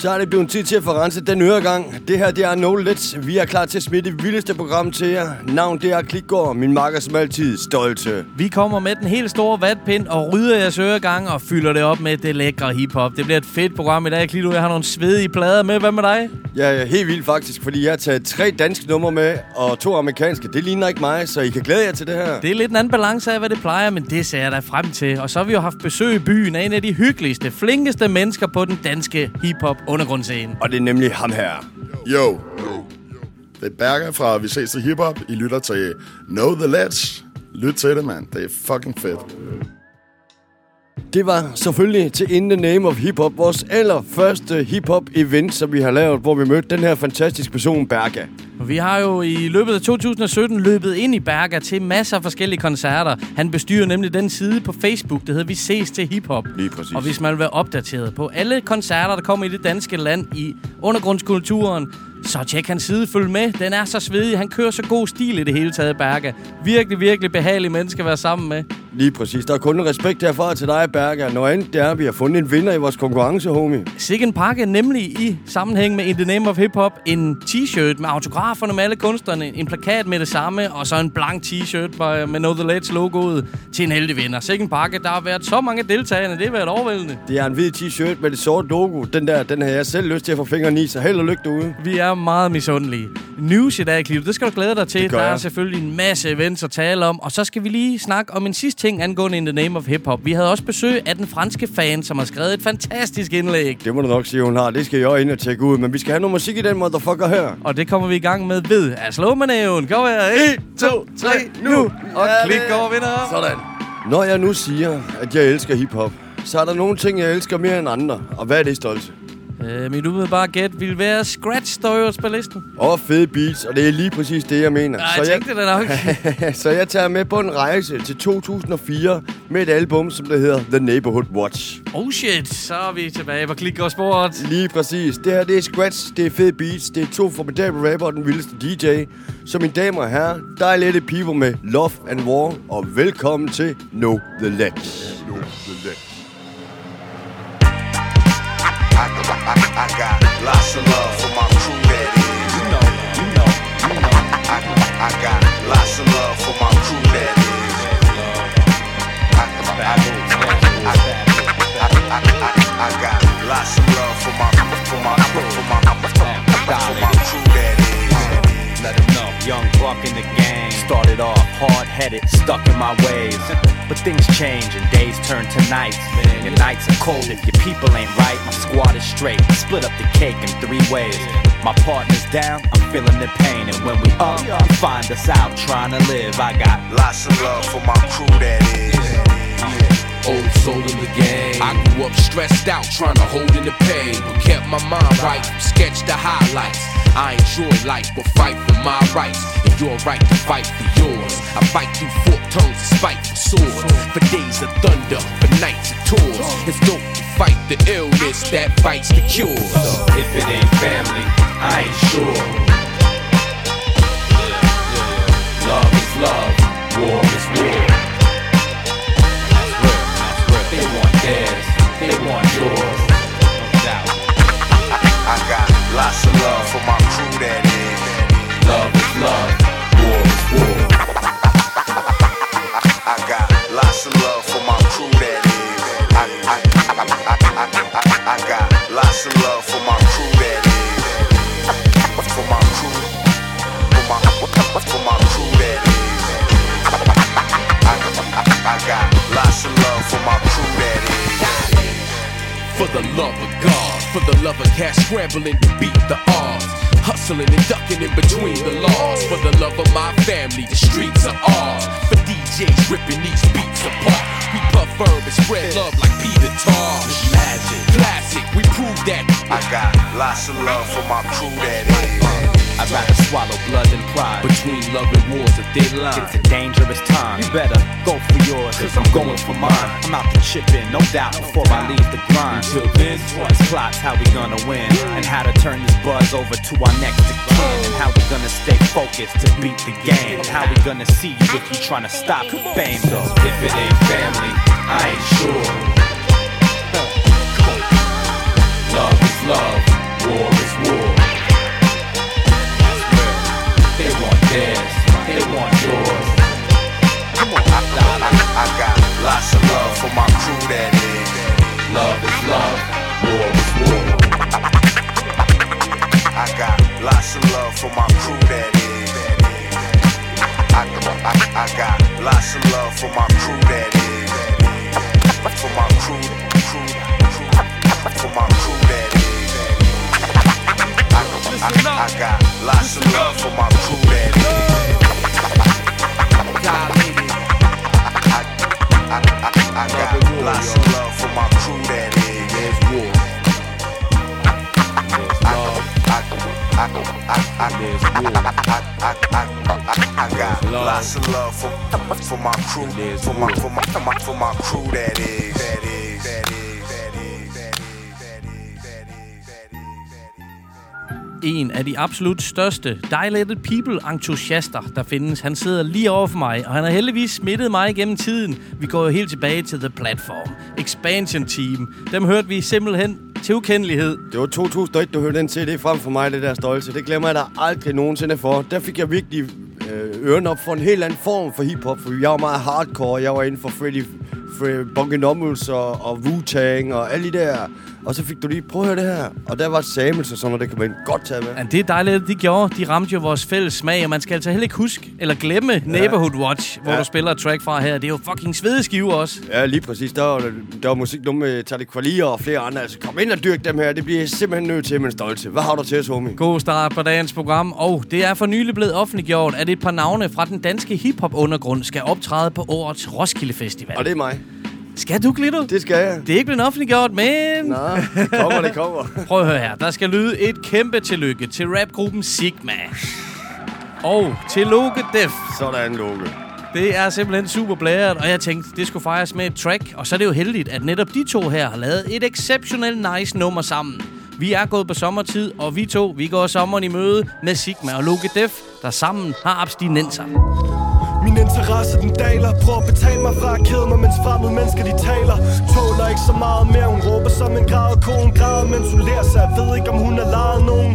Så er det blevet tid til at få renset den øregang. Det her, det er No Let's. Vi er klar til at smide det vildeste program til jer. Navn, det er Klikgård. Min makker som altid, Stolte. Vi kommer med den helt store vatpind og rydder jeres øregang og fylder det op med det lækre hiphop. Det bliver et fedt program i dag, Klito. Jeg har nogle svedige plader med. Hvad med dig? Ja, ja, helt vildt faktisk, fordi jeg har taget tre danske numre med og to amerikanske. Det ligner ikke mig, så I kan glæde jer til det her. Det er lidt en anden balance af, hvad det plejer, men det ser jeg da frem til. Og så har vi jo haft besøg i byen af en af de hyggeligste, flinkeste mennesker på den danske hiphop undergrundscene. Og det er nemlig ham her. Yo. Det er Berger fra Vi ses til hiphop. I lytter til Know The Let's. Lyt til det, mand. Det er fucking fedt. Det var selvfølgelig til In the Name of Hip Hop, vores allerførste hip-hop event, som vi har lavet, hvor vi mødte den her fantastiske person, Berga. Vi har jo i løbet af 2017 løbet ind i Berga til masser af forskellige koncerter. Han bestyrer nemlig den side på Facebook, der hedder Vi ses til hiphop. Lige præcis. Og hvis man vil være opdateret på alle koncerter, der kommer i det danske land i undergrundskulturen, så tjek hans side, følg med. Den er så svedig. Han kører så god stil i det hele taget, Berga. Virkelig, virkelig behagelig menneske at være sammen med. Lige præcis. Der er kun en respekt herfra til dig, Berga. Når andet det er, vi har fundet en vinder i vores konkurrence, homie. Sikken pakke, nemlig i sammenhæng med In the Name of Hip Hop, en t-shirt med autograferne med alle kunstnerne, en plakat med det samme, og så en blank t-shirt med med Know The Lads logoet til en heldig vinder. Sikken pakke, der har været så mange deltagende, det har været overvældende. Det er en hvid t-shirt med det sorte logo. Den der, den har jeg selv lyst til at få fingeren i, så held og lykke derude. Vi er meget misundelige. News i dag, Clio, det skal du glæde dig til. Der er jeg. selvfølgelig en masse events at tale om. Og så skal vi lige snakke om en sidste ting angående In the Name of Hip Hop. Vi havde også besøg af den franske fan, som har skrevet et fantastisk indlæg. Det må du nok sige, hun har. Det skal jeg ind og tjekke ud. Men vi skal have noget musik i den motherfucker her. Og det kommer vi i gang med ved at slå med næven. Kom her. 1, 2, 3, nu. Og klik over vinder. Sådan. Når jeg nu siger, at jeg elsker hiphop, så er der nogle ting, jeg elsker mere end andre. Og hvad er det, Stolte? Øh, mit umiddelbare gæt vil være Scratch, står øverst på listen. Og fede beats, og det er lige præcis det, jeg mener. Nej, jeg tænkte det nok. så jeg tager med på en rejse til 2004 med et album, som det hedder The Neighborhood Watch. Oh shit, så er vi tilbage på klik over sporet. Lige præcis. Det her, det er Scratch, det er fede beats, det er to formidable rapper og den vildeste DJ. Så mine damer og herrer, der er lidt people med Love and War, og velkommen til Know The Let's. Know The Let's. I, got lots of love for my crew that is. You know, you know, you know. I, I got lots of love for my crew that is. I, I, got lots of love for my for my for my for my crew that is. Know. Young in the game. Started off hard headed, stuck in my ways. But things change and days turn to nights. Your nights are cold if people ain't right. My squad is straight. Split up the cake in three ways. My partner's down, I'm feeling the pain. And when we up, you find us out trying to live. I got Lots of love for my crew that is. Old soul in the game. I grew up stressed out, trying to hold in the pain. But kept my mind right, sketch the highlights. I enjoy life, but fight for my rights. And your right to fight for yours. I fight through forked tongues and spiteful swords. For days of thunder, for nights of tours. It's dope to fight the illness that fights the cure. if it ain't family, I ain't sure. Love is love, war is war. They want theirs, they want yours. No doubt. I got lots of love for I, I, I, got lots of love for my crew that is. For my crew. For my, for my crew that is. I, I, I got lots of love for my crew that is. For the love of God, for the love of cash scrambling to beat the odds. Hustling and ducking in between the laws. For the love of my family, the streets are ours. DJs ripping these beats apart. We puff herb and spread love like Peter Tosh. Magic. Classic, we prove that I got lots of love for my crew that is. I'd rather swallow blood than pride. Between love and war's a thin line. It's a dangerous time. You better go for yours, cause I'm going for mine. I'm out to chip in, no doubt, before I leave the grind. Until then, It's plots how we gonna win, and how to turn this buzz over to our next kin, and how we gonna stay focused to beat the game, and how we gonna see you if you tryna stop the fame. so if it ain't family, I ain't sure. Love is love, I got lots of love for my crew that is. I, I, I got lots of love for my crew that is. Lots of love for, for my crew, for my, for my, for my, for my crew that is, that is, that is. en af de absolut største Dilated People-entusiaster, der findes. Han sidder lige over for mig, og han har heldigvis smittet mig igennem tiden. Vi går jo helt tilbage til The Platform, Expansion Team. Dem hørte vi simpelthen til ukendelighed. Det var 2001, du hørte den CD frem for mig, det der stolse. Det glemmer jeg da aldrig nogensinde for. Der fik jeg virkelig Øh, ørerne op for en helt anden form for hiphop. For jeg var meget hardcore. Jeg var inden for Freddy, Freddy Bunkenummels og, og Wu-Tang og alle de der. Og så fik du lige, prøv at høre det her. Og der var Samuels og sådan noget, det kan man godt tage med. Ja, det er dejligt, at de gjorde. De ramte jo vores fælles smag, og man skal altså heller ikke huske eller glemme ja. Neighborhood Watch, hvor Ja. du spiller et track fra her. Det er jo fucking svedeskive også. Ja, lige præcis. Der var, der var musik nu med Tali Kvalia og flere andre. Altså, kom ind og dyrk dem her. Det bliver simpelthen nødt til med en stolte. Hvad har du til os, homie? God start på dagens program, og det er for nylig blevet offentliggjort, at et par navne fra den danske hiphop-undergrund skal optræde på årets Roskilde Festival. Og det er mig. Skal du, Glitto? Det skal jeg. Det er ikke blevet offentliggjort, men... Nå, det kommer, det kommer. Prøv at høre her. Der skal lyde et kæmpe tillykke til rapgruppen Sigma. Og til Loke Def. Sådan, Loke. Det er simpelthen super blæret, og jeg tænkte, det skulle fejres med et track. Og så er det jo heldigt, at netop de to her har lavet et exceptionelt nice nummer sammen. Vi er gået på sommertid, og vi to, vi går sommeren i møde med Sigma og Loke Def, der sammen har abstinenser. Min interesse den daler. Prøv at betale mig fra at kede mig Mens fremmede mennesker de taler. Tåler ikke så meget mere. Hun råber som en grad Konen græder mens hun lærer sig. Jeg ved ikke om hun har lejet nogen.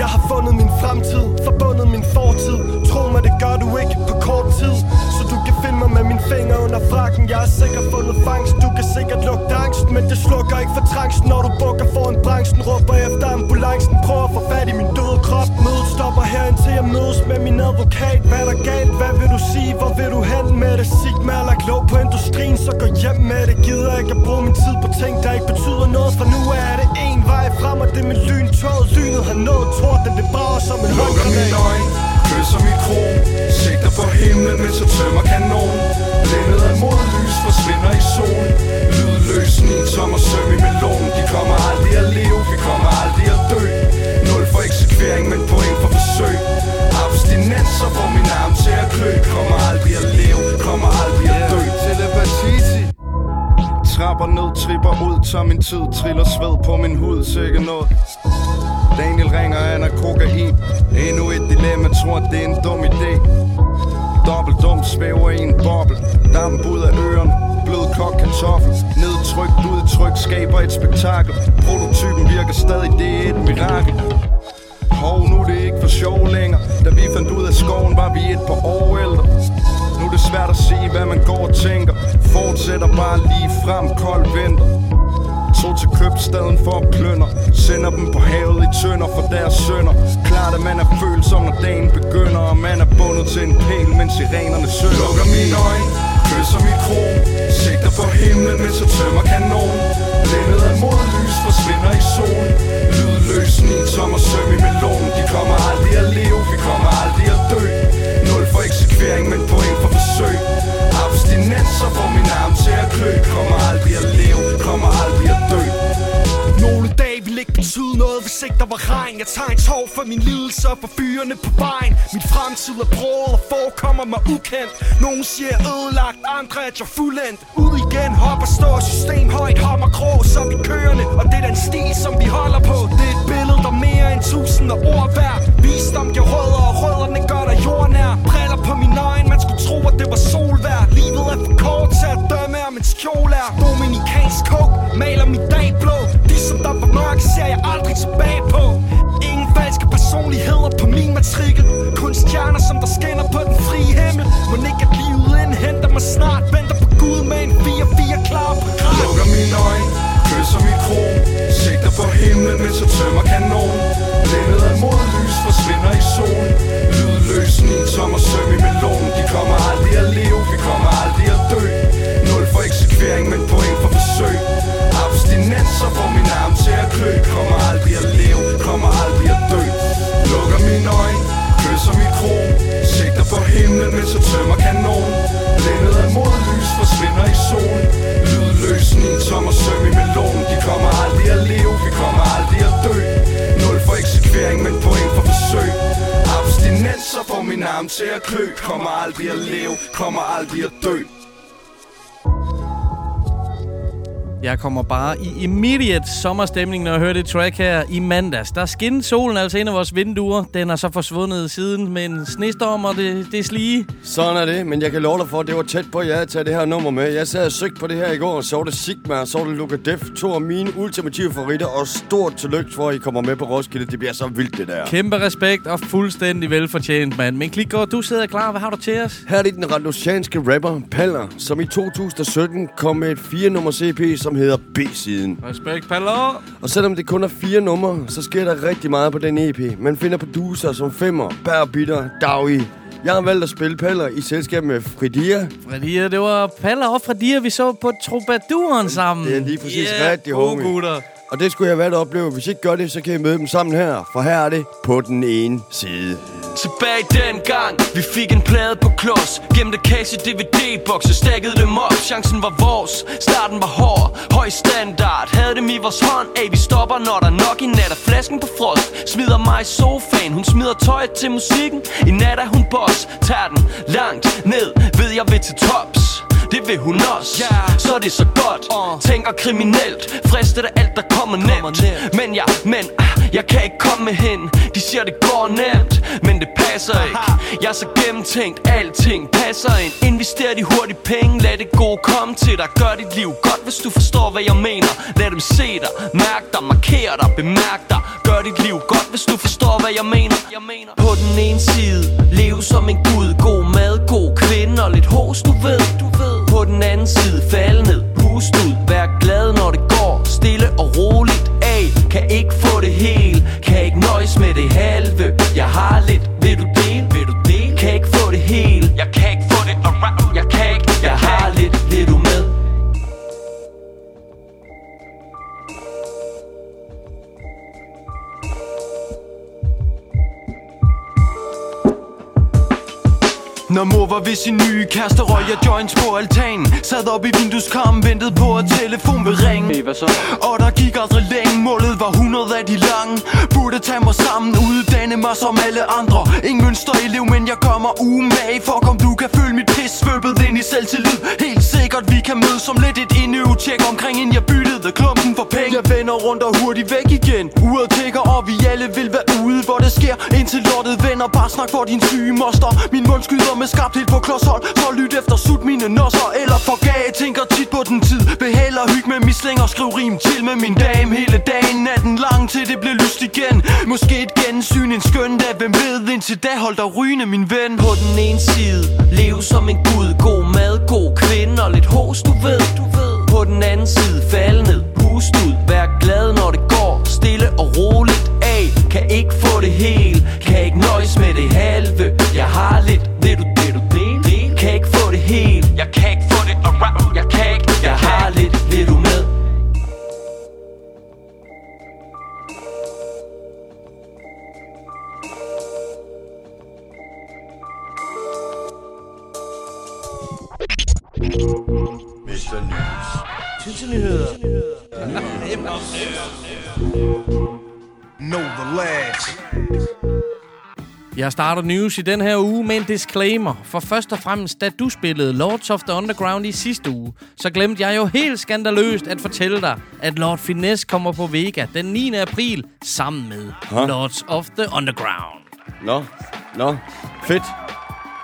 Jeg har fundet min fremtid Forbundet min fortid. Tro mig det gør du ikke på kort tid. Så du kan finde mig med mine fingre under frakken. Jeg har sikkert fundet fangst. Du kan sikkert lugte angst Men det slukker ikke for trangsten Når du bukker foran branchen Råber efter ambulancen. Prøv at få fat i min døde krop. Mødet stopper her indtil jeg mødes med min advokat. Hvad er der galt? Hvad vil du sige? Hvor vil du hen med det? Sigma er lagt låg på industrien Så gå hjem med det. Gider ikke at bruge min tid på ting Der ikke betyder noget For nu er det en vej frem Og det er med lyntråd Lynet har nået torden. Det brager som en Lukker håndgranat mine øjne, kysser mit kron Sigter på himlen, mens jeg tømmer kanon Blændet af modlys, forsvinder i solen Lydløs, ni tommer søm i melon. De kommer aldrig at leve, vi kommer aldrig at dø for men point for forsøg. Abstinenser får min arm til at klø. Kommer aldrig at leve, kommer aldrig at dø. Telepatisi Trapper ned, tripper ud, tager min tid Triller sved på min hud, sikkert noget. Daniel ringer, han er kokain. Endnu et dilemma, tror det er en dum idé. Dobbelt dum svæver i en boble. Damp ud af øren, Blød kok kartoffel. Nedtrykt udtryk Skaber et spektakel. Prototypen virker stadig, det er et mirakel. Hov, nu er det ikke for sjov længere. Da vi fandt ud af skoven, var vi et par år ældre. Nu er det svært at se, hvad man går og tænker. Fortsætter bare lige frem, kold vinter. Tog til købstaden for at plønder Sender dem på havet i tønder for deres sønner. Klart at man er følsom når dagen begynder Og man er bundet til en pæl, mens sirenerne sønder Lukker mine øjne, kysser mit kron Sigter på himlen, mens jeg tømmer kanon Blændet af modlys, forsvinder i solen. Lydløs, tegn tår for min lidelse for fyrene på vejen. Min fremtid er brået og forekommer mig ukendt. Nogen siger jeg ødelagt, andre at jeg fuldendt. Ud igen, hop og stå, system højt, hammer grå krog Så vi kørende, og det er den stil, som vi holder på. Det er et billede, der mere end tusind ord værd. Visdom giver rødder, og rødderne gør dig jordnær. Briller på mine øjne, man skulle at det var solvær Livet er for kort til at dømme, om en skjole er Dominikansk kog, maler mit dag blå. De som der var mørke, ser jeg aldrig tilbage på. Ingen falske personligheder på min matrikel. Kun stjerner, som der skinner på den frie himmel. Må ikke at livet indhenter mig snart. Venter på Gud med en 4-4 klar på Lukker mine øjne, kysser mit kron Sigter på himlen, mens jeg tømmer kanon. Blændet af modlys, forsvinder i solen. Lydløs ni tommer søm i melon. De kommer aldrig at leve, vi kommer aldrig at dø. Nul for eksekvering, men point for forsøg. Abstinenser får min arm til at klø. Kommer aldrig at leve, kommer aldrig at dø. Lukker mine øjne, som mit kron. Sigter på himlen, mens jeg tømmer kanon. Blændet af modlys, forsvinder i solen Lydløs i tom og søm i melon. De kommer aldrig at leve, vi kommer aldrig at dø. Nul for eksekvering, men point for forsøg. Abstinenser får min arm til at klø. Kommer aldrig at leve, kommer aldrig at dø. Jeg kommer bare i immediate sommerstemning, når jeg hører det track her i mandags. Der skinnede solen altså ind af vores vinduer. Den er så forsvundet siden med en snestorm, og det, det er slige. Sådan er det, men jeg kan love dig for, at det var tæt på, at jeg taget det her nummer med. Jeg sad og søgte på det her i går, og så det Sigma, og så det Luca Def. To af mine ultimative favoritter, og stort tillykke for, at I kommer med på Roskilde. Det bliver så vildt, det der. Kæmpe respekt og fuldstændig velfortjent, mand. Men Klikgaard, du sidder klar. Hvad har du til os? Her er det den randosianske rapper Paller, som i 2017 kom med et fire-nummer CP, som hedder B-siden. Respekt, Paller. Og selvom det kun er fire numre, så sker der rigtig meget på den EP. Man finder producer som Femmer, Bær Bitter, Dawi. Jeg har valgt at spille Paller i selskab med Fridia. Fredia, det var Paller og Fredia, vi så på Troubadouren sammen. Det er lige præcis yeah, rigtig, gode homie. gutter. Og det skulle jeg være, at opleve. Hvis I ikke gør det, så kan I møde dem sammen her. For her er det på den ene side. Tilbage dengang, vi fik en plade på klods Gemte cash DVD-bokse, stakkede dem op Chancen var vores, starten var hård Høj standard, havde dem i vores hånd Ey, vi stopper, når der nok i nat er flasken på frost Smider mig i sofaen, hun smider tøjet til musikken I nat er hun boss, tager den langt ned Ved jeg vil til tops det vil hun også yeah. Så er det så godt uh. Tænker kriminelt Fristet af alt der kommer nemt Men jeg, men ah, jeg kan ikke komme med hen. De siger det går nemt Men det passer ikke. Jeg er så gennemtænkt. Alting passer ind. Invester de hurtigt penge. Lad det gode komme til dig. Gør dit liv godt Hvis du forstår hvad jeg mener. Lad dem se dig. Mærk dig. Marker dig. Bemærk dig. Gør dit liv godt Hvis du forstår hvad jeg mener, jeg mener. På den ene side Lev som en gud. God mad, god kvinde Og lidt hos du ved, du ved. På den anden side Fald ned, pust ud. Vær glad når det går. Stille og roligt. Ay, kan ikke få Kan ikke nøjes med det halve. Jeg har lidt, Når mor var ved sin nye kæreste, røg jeg joints på altanen Sad op i vindueskarmen, ventede på at telefon vil ringe. Hey, hvad så? Og der gik aldrig længe, målet var 100 af de lange. Burde tage mig sammen, uddanne mig som alle andre. Ingen mønsterelev, men jeg gør mig umage For om du kan føle mit pis svøbet ind i selvtillid. Helt sikkert, vi kan mødes som lidt et indøve-tjek Omkring inden jeg byttede klumpen for penge. Jeg vender rundt og hurtigt væk igen. Uret tigger, og vi alle vil være ude, hvor det sker. Indtil lortet vender, bare snak for din syge moster. Min mund skyder med skarpt helt på klodshold Så lyt efter sut mine nosser Eller forgag, tænker tit på den tid. Behaler hyg med misling og skriv rim til med min dame. Hele dagen, natten lang til det bliver lyst igen. Måske et gensyn, en skøn dag. Hvem ved, indtil da hold dig rygende min ven. På den ene side, lev som en gud. God mad, god kvinde og lidt hos du ved, du ved. På den anden side, fald ned, pust ud. Vær glad når det går, stille og roligt af. Kan ikke få det hele. Kan ikke nøjes med det halve. Jeg har lidt, vil du Mr. News. Know the lads. Jeg starter news i den her uge med en disclaimer. For først og fremmest, da du spillede Lords of the Underground i sidste uge, så glemte jeg jo helt skandaløst at fortælle dig, at Lord Finesse kommer på Vega den 9. april sammen med Huh? Lords of the Underground. Nå, nå, fedt.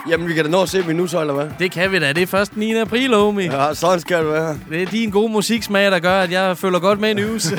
Jamen, vi kan da nå at se dem nu så, eller hvad? Det kan vi da. Det er først 9. april, homie. Ja, sådan skal det være. Det er din gode musiksmag, der gør, at jeg følger godt med i news.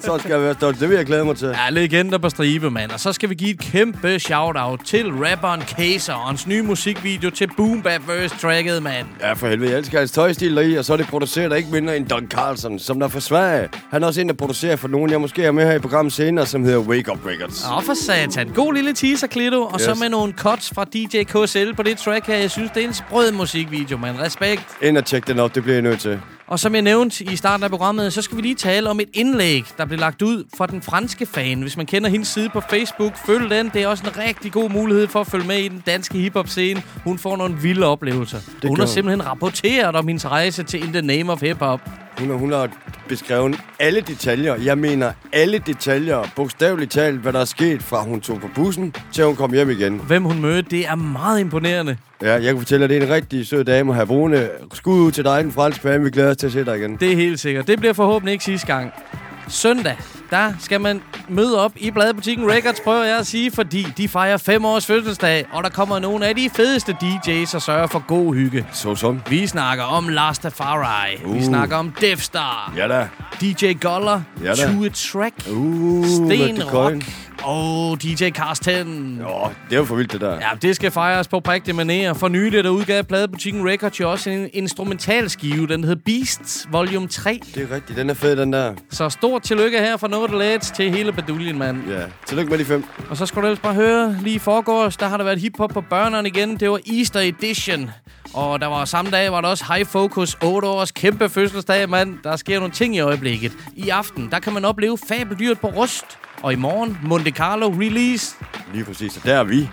Sådan skal det være. stolt. Det vil jeg glæde mig til. Ja, legender på stribe, mand. Og så skal vi give et kæmpe shout-out til rapperen Kaser og hans nye musikvideo til Boom Bap Verse tracket, mand. Ja, for helvede. Jeg elsker hans tøjstil deri, og så er det produceret ikke mindre end Don Carlson, som der er fra Sverige. Han er også en, der producerer for nogen, jeg måske er med her i programmet senere, som hedder Wake Up Records. Åh, for satan. God lille teaser, Klito. Og yes. så med nogle cuts fra DJ KSL på det track her. Jeg synes, det er en sprød musikvideo, mand. Respekt. Ind og tjek den op, det bliver jeg nødt til. Og som jeg nævnte i starten af programmet, så skal vi lige tale om et indlæg, der blev lagt ud fra den franske fan. Hvis man kender hendes side på Facebook, følg den. Det er også en rigtig god mulighed for at følge med i den danske hiphop-scene. Hun får nogle vilde oplevelser. Hun gør har hun. simpelthen rapporteret om hendes rejse til In the Name of Hip Hop. Hun har, hun har beskrevet alle detaljer. Jeg mener alle detaljer. Bogstaveligt talt, hvad der er sket fra hun tog på bussen, til hun kom hjem igen. Hvem hun mødte, det er meget imponerende. Ja, jeg kan fortælle, at det er en rigtig sød dame at have brune. Skud ud til dig, den franske fan. Vi glæder os til at se dig igen. Det er helt sikkert. Det bliver forhåbentlig ikke sidste gang. Søndag, der skal man møde op i bladbutikken Records, prøver jeg at sige, fordi de fejrer fem års fødselsdag, og der kommer nogle af de fedeste DJ's og sørger for god hygge. Så som. Vi snakker om Lastafari. Uh. Vi snakker om Death Star. Ja da. DJ Goller. Ja da. To a Track. Uh, Sten Mr. Rock. Og DJ Karsten. Åh, det er jo for vildt, det der. Ja, det skal fejres på prægtig manér. For nylig der udgav pladebutikken Records jo også en instrumentalskive. Den hedder Beasts Volume 3. Det er rigtigt. Den er fed, den der. Så stort tillykke her fra Noget Lads til hele baduljen, mand. Ja. Tillykke med de fem. Og så skal du ellers bare høre, lige i forgårs, der har der været hiphop på børneren igen. Det var Easter Edition. Og der var samme dag, var der også High Focus 8 års kæmpe fødselsdag, mand. Der sker nogle ting i øjeblikket. I aften, der kan man opleve fabeldyret på rust. Og i morgen, Monte Carlo release. Lige præcis. Og der er vi.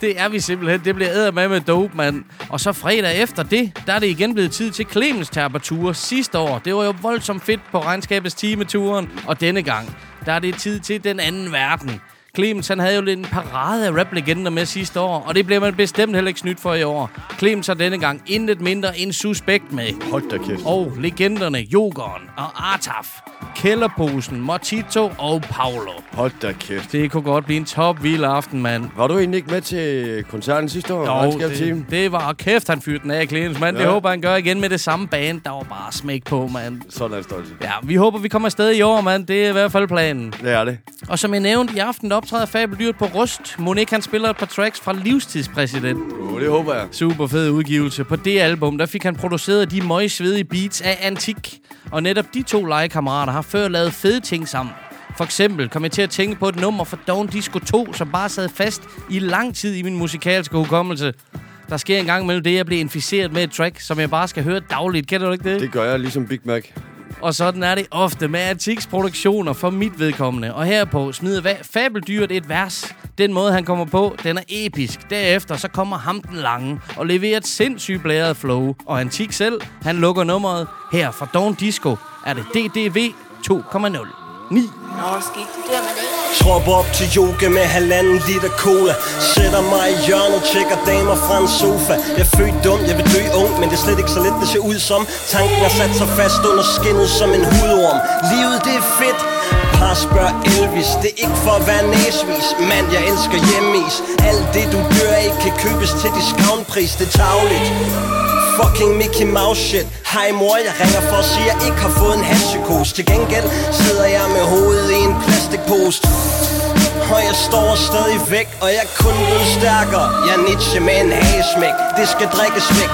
Det er vi simpelthen. Det bliver æder med med dope, mand. Og så fredag efter det, der er det igen blevet tid til Clemens Terpature sidste år. Det var jo voldsomt fedt på regnskabets timeturen. Og denne gang, der er det tid til den anden verden. Clemens, han havde jo lidt en parade af rap-legender med sidste år, og det bliver man bestemt heller ikke snydt for i år. Clemens har denne gang intet mindre end Suspekt med. Hold da kæft. Og legenderne Jokeren og Artaf, Kælderposen, Motito og Paulo. Hold da kæft. Det kunne godt blive en top vild aften, mand. Var du egentlig ikke med til koncerten sidste år? Jo, det, det var kæft, han fyrte den af, Clemens, mand. Ja. Det håber han gør igen med det samme band. Der var bare smæk på, mand. Sådan er det stolt. Ja, vi håber, vi kommer afsted i år, mand. Det er i hvert fald planen. Det er det. Og som jeg nævnte, i aften der optræder Fabeldyrt på Rust. Monique, han spiller et par tracks fra Livstidspræsident. Uh, det håber jeg. Super fed udgivelse. På det album, der fik han produceret de møgsvedige beats af Antik. Og netop de to legekammerater har før lavet fede ting sammen. For eksempel kom jeg til at tænke på et nummer fra Dawn Disco 2, som bare sad fast i lang tid i min musikalske hukommelse. Der sker en gang mellem det, jeg bliver inficeret med et track, som jeg bare skal høre dagligt. Kender du ikke det? Det gør jeg ligesom Big Mac. Og sådan er det ofte med Antiks produktioner for mit vedkommende. Og herpå smider Fabeldyret et vers. Den måde, han kommer på, den er episk. Derefter så kommer ham den lange og leverer et sindssygt blæret flow. Og Antik selv, han lukker nummeret. Her fra Dawn Disco er det DDV 2,0. 9. Trop op til yoga med halvanden liter cola. Sætter mig i hjørnet, tjekker damer fra en sofa. Jeg er født dum, jeg vil dø ung Men det er slet ikke så let, det ser ud som. Tanken har sat sig fast under skinnet som en hudorm. Livet det er fedt. Par spørg Elvis, det er ikke for at være næsvis Mand, jeg elsker hjemmeis. Alt det du dør af kan købes til discountpris. Det er tagligt Fucking Mickey Mouse shit. Hej mor, jeg ringer for at sige, at jeg ikke har fået en hashpsykose Til gengæld sidder jeg med hovedet i en plastikpose høj jeg står stadig væk, og jeg er kun blevet stærkere Jeg er Nietzsche med en hagesmæk, det skal drikkes væk.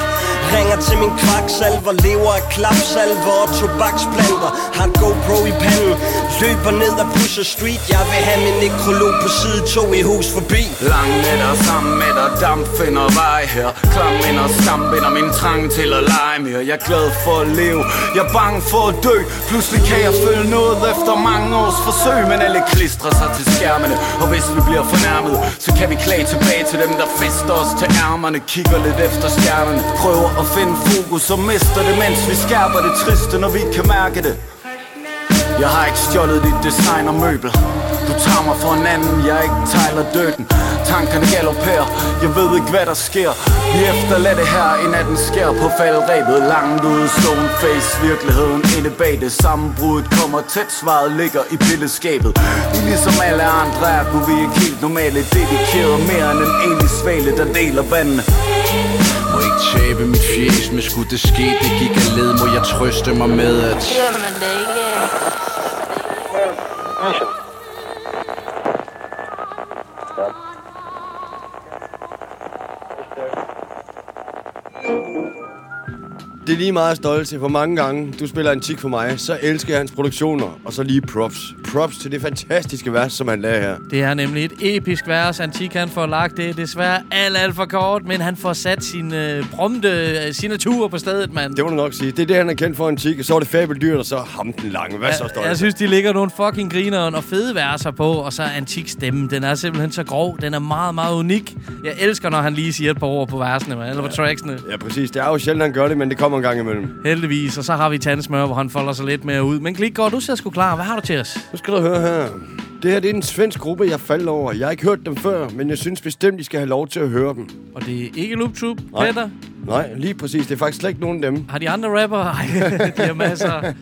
Ringer til min kvaksalver, lever af klapsalver og tobaksplanter. Har GoPro i panden, løber ned ad Pusher Street. Jeg vil have min nekrolog på side 2 i hus forbi. Lang nætter sammen med dig, damp finder vej her. Klam minder, skam binder min trang til at lege mere. Jeg er glad for at leve, jeg er bange for at dø. Pludselig kan jeg følge noget efter mange års forsøg. Men alle klistrer sig til skærmene. Og hvis vi bliver fornærmet, så kan vi klage tilbage til dem Der fester os til ærmerne Kigger lidt efter stjernerne Prøver at finde fokus og mister det Mens vi skærper det triste, når vi kan mærke det. Jeg har ikke stjålet dit designermøbel du tager mig for en anden, jeg er ikke Tyler Durden Tankerne galopperer, jeg ved ikke hvad der sker. Vi efterlader her i natten sker. På faldrebet Langt ude stone face, virkeligheden inde bag det Sammenbruddet kommer tæt, svaret ligger i pilleskabet Vi er ligesom alle andre er du vi er ikke helt normale. Dedikeret mere end en enlig svale, der deler vandene Må ikke tabe mit fjes, men skulle det ske, det gik af led. Må jeg trøste mig med at Det er lige meget stolt til, hvor mange gange du spiller en tik for mig, så elsker jeg hans produktioner, og så lige props. Props til det fantastiske vers, som han lavede her. Det er nemlig et episk vers, Antik han får lagt. Det er desværre alt, alt for kort, men han får sat sin øh, prompte øh, signatur på stedet, mand. Det må du nok sige. Det er det, han er kendt for en tik. Så var det fabeldyrt, og så ham den lange. Hvad så stolt? Jeg synes, de ligger nogle fucking grineren og fede verser på, og så Antik stemme. Den er simpelthen så grov. Den er meget, meget unik. Jeg elsker, når han lige siger et par ord på versene, man, eller på tracksene. Ja, præcis. Det er jo sjældent, han gør det, men det kommer en gang imellem. Heldigvis, og så har vi tandsmør, hvor han folder sig lidt mere ud. Men Glikgaard, du ser sgu klar. Hvad har du til os? Nu skal du høre her. Det her det er en svensk gruppe, jeg faldt over. Jeg har ikke hørt dem før, men jeg synes bestemt, de skal have lov til at høre dem. Og det er ikke Loop Troop, Nej. Peter? Nej, lige præcis. Det er faktisk slet ikke nogen af dem. Har de andre rapper? Ej, de har masser.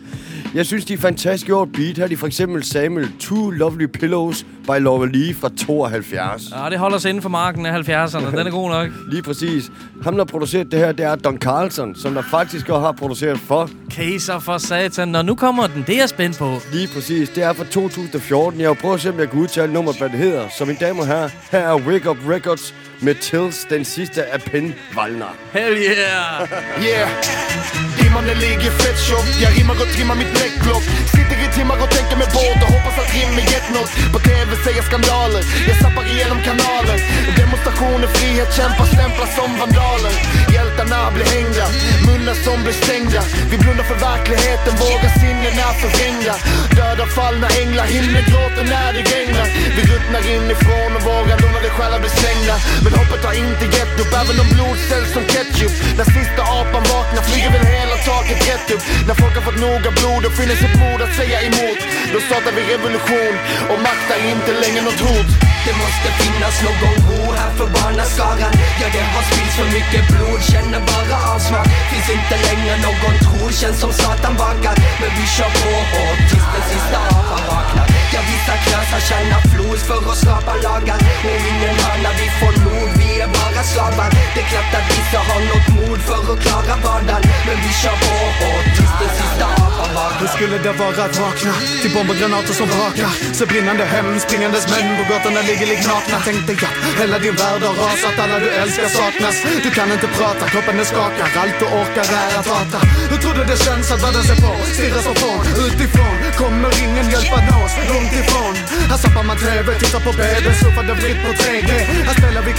Jeg synes, de er fantastisk over beat. Her er de for eksempel Samuel Two Lovely Pillows by Laura Lee fra 72. Ja, det holder sig inden for marken af 70'erne. Den er god nok. Lige præcis. Ham, der har produceret det her, det er Don Carlson, som der faktisk også har produceret for. Caser for satan. Når nu kommer den, det er jeg spændt på. Lige præcis. Det er fra 2014. Jeg har prøvet at se, om jeg kan udtale nummeret, hvad det hedder. Så mine damer og herrer, her er Wake Up Records med Tills, den sidste af Penn Wallner. Hell yeah! Yeah Rimmarna ligger fett tjockt Jeg rimmar og trimmer mit blækblok Sitter i timer og tænker med båd og hoppas att rimmen gett något På TV säger skandaler. Jag zappar igenom kanaler. Demonstrationer, frihet, kämpar, stämplar som vandaler. Hjältarna blir hängda, munnar som blir stängda Vi blundar för verkligheten, våra sinnen är förvrängda Döda fallna änglar, himlen gråter när det regnar Vi ruttnar inifrån och våra lånade själar blir slängda Men hoppet har inte gett upp, även om blod säljs som ketchup. När sista apan vaknar flyger väl hela taket rätt upp När folk har fått nog av blod och finner sitt mod att säga emot Då startar vi revolution och makt är inte längre något hot. Det måste finnas någon ro här för barnaskaran. Ja, det har spillts för mycket blod, känner bara avsmak. Finns inte längre någon tro, känns som Satan vakar. Men vi kör på hårt tills den sista apan vaknar. Ja, vissa klösar tjänar flos för att skapa lagar. Och ingen hör när vi får nog, är bara slavar Det är klart att vissa har något mod för att klara vardagen Men vi kör på hårt tills den sista apan vaknar Hur skulle det vara att vakna till bomber granater som brakar? Så brinnande hem, springandes män på gatorna ligger lik nakna. Tänkte dig hela din värld har rasat, alla du älskar saknas. Du kan inte prata, kroppen den skakar, allt du orkar är att hata. Hur tror du det känns att världen ser på, stirrar som fån utifrån? Kommer ingen hjälpa nås, långt ifrån. Här zappar man TV, tittar på BB, surfar den fritt på 3G.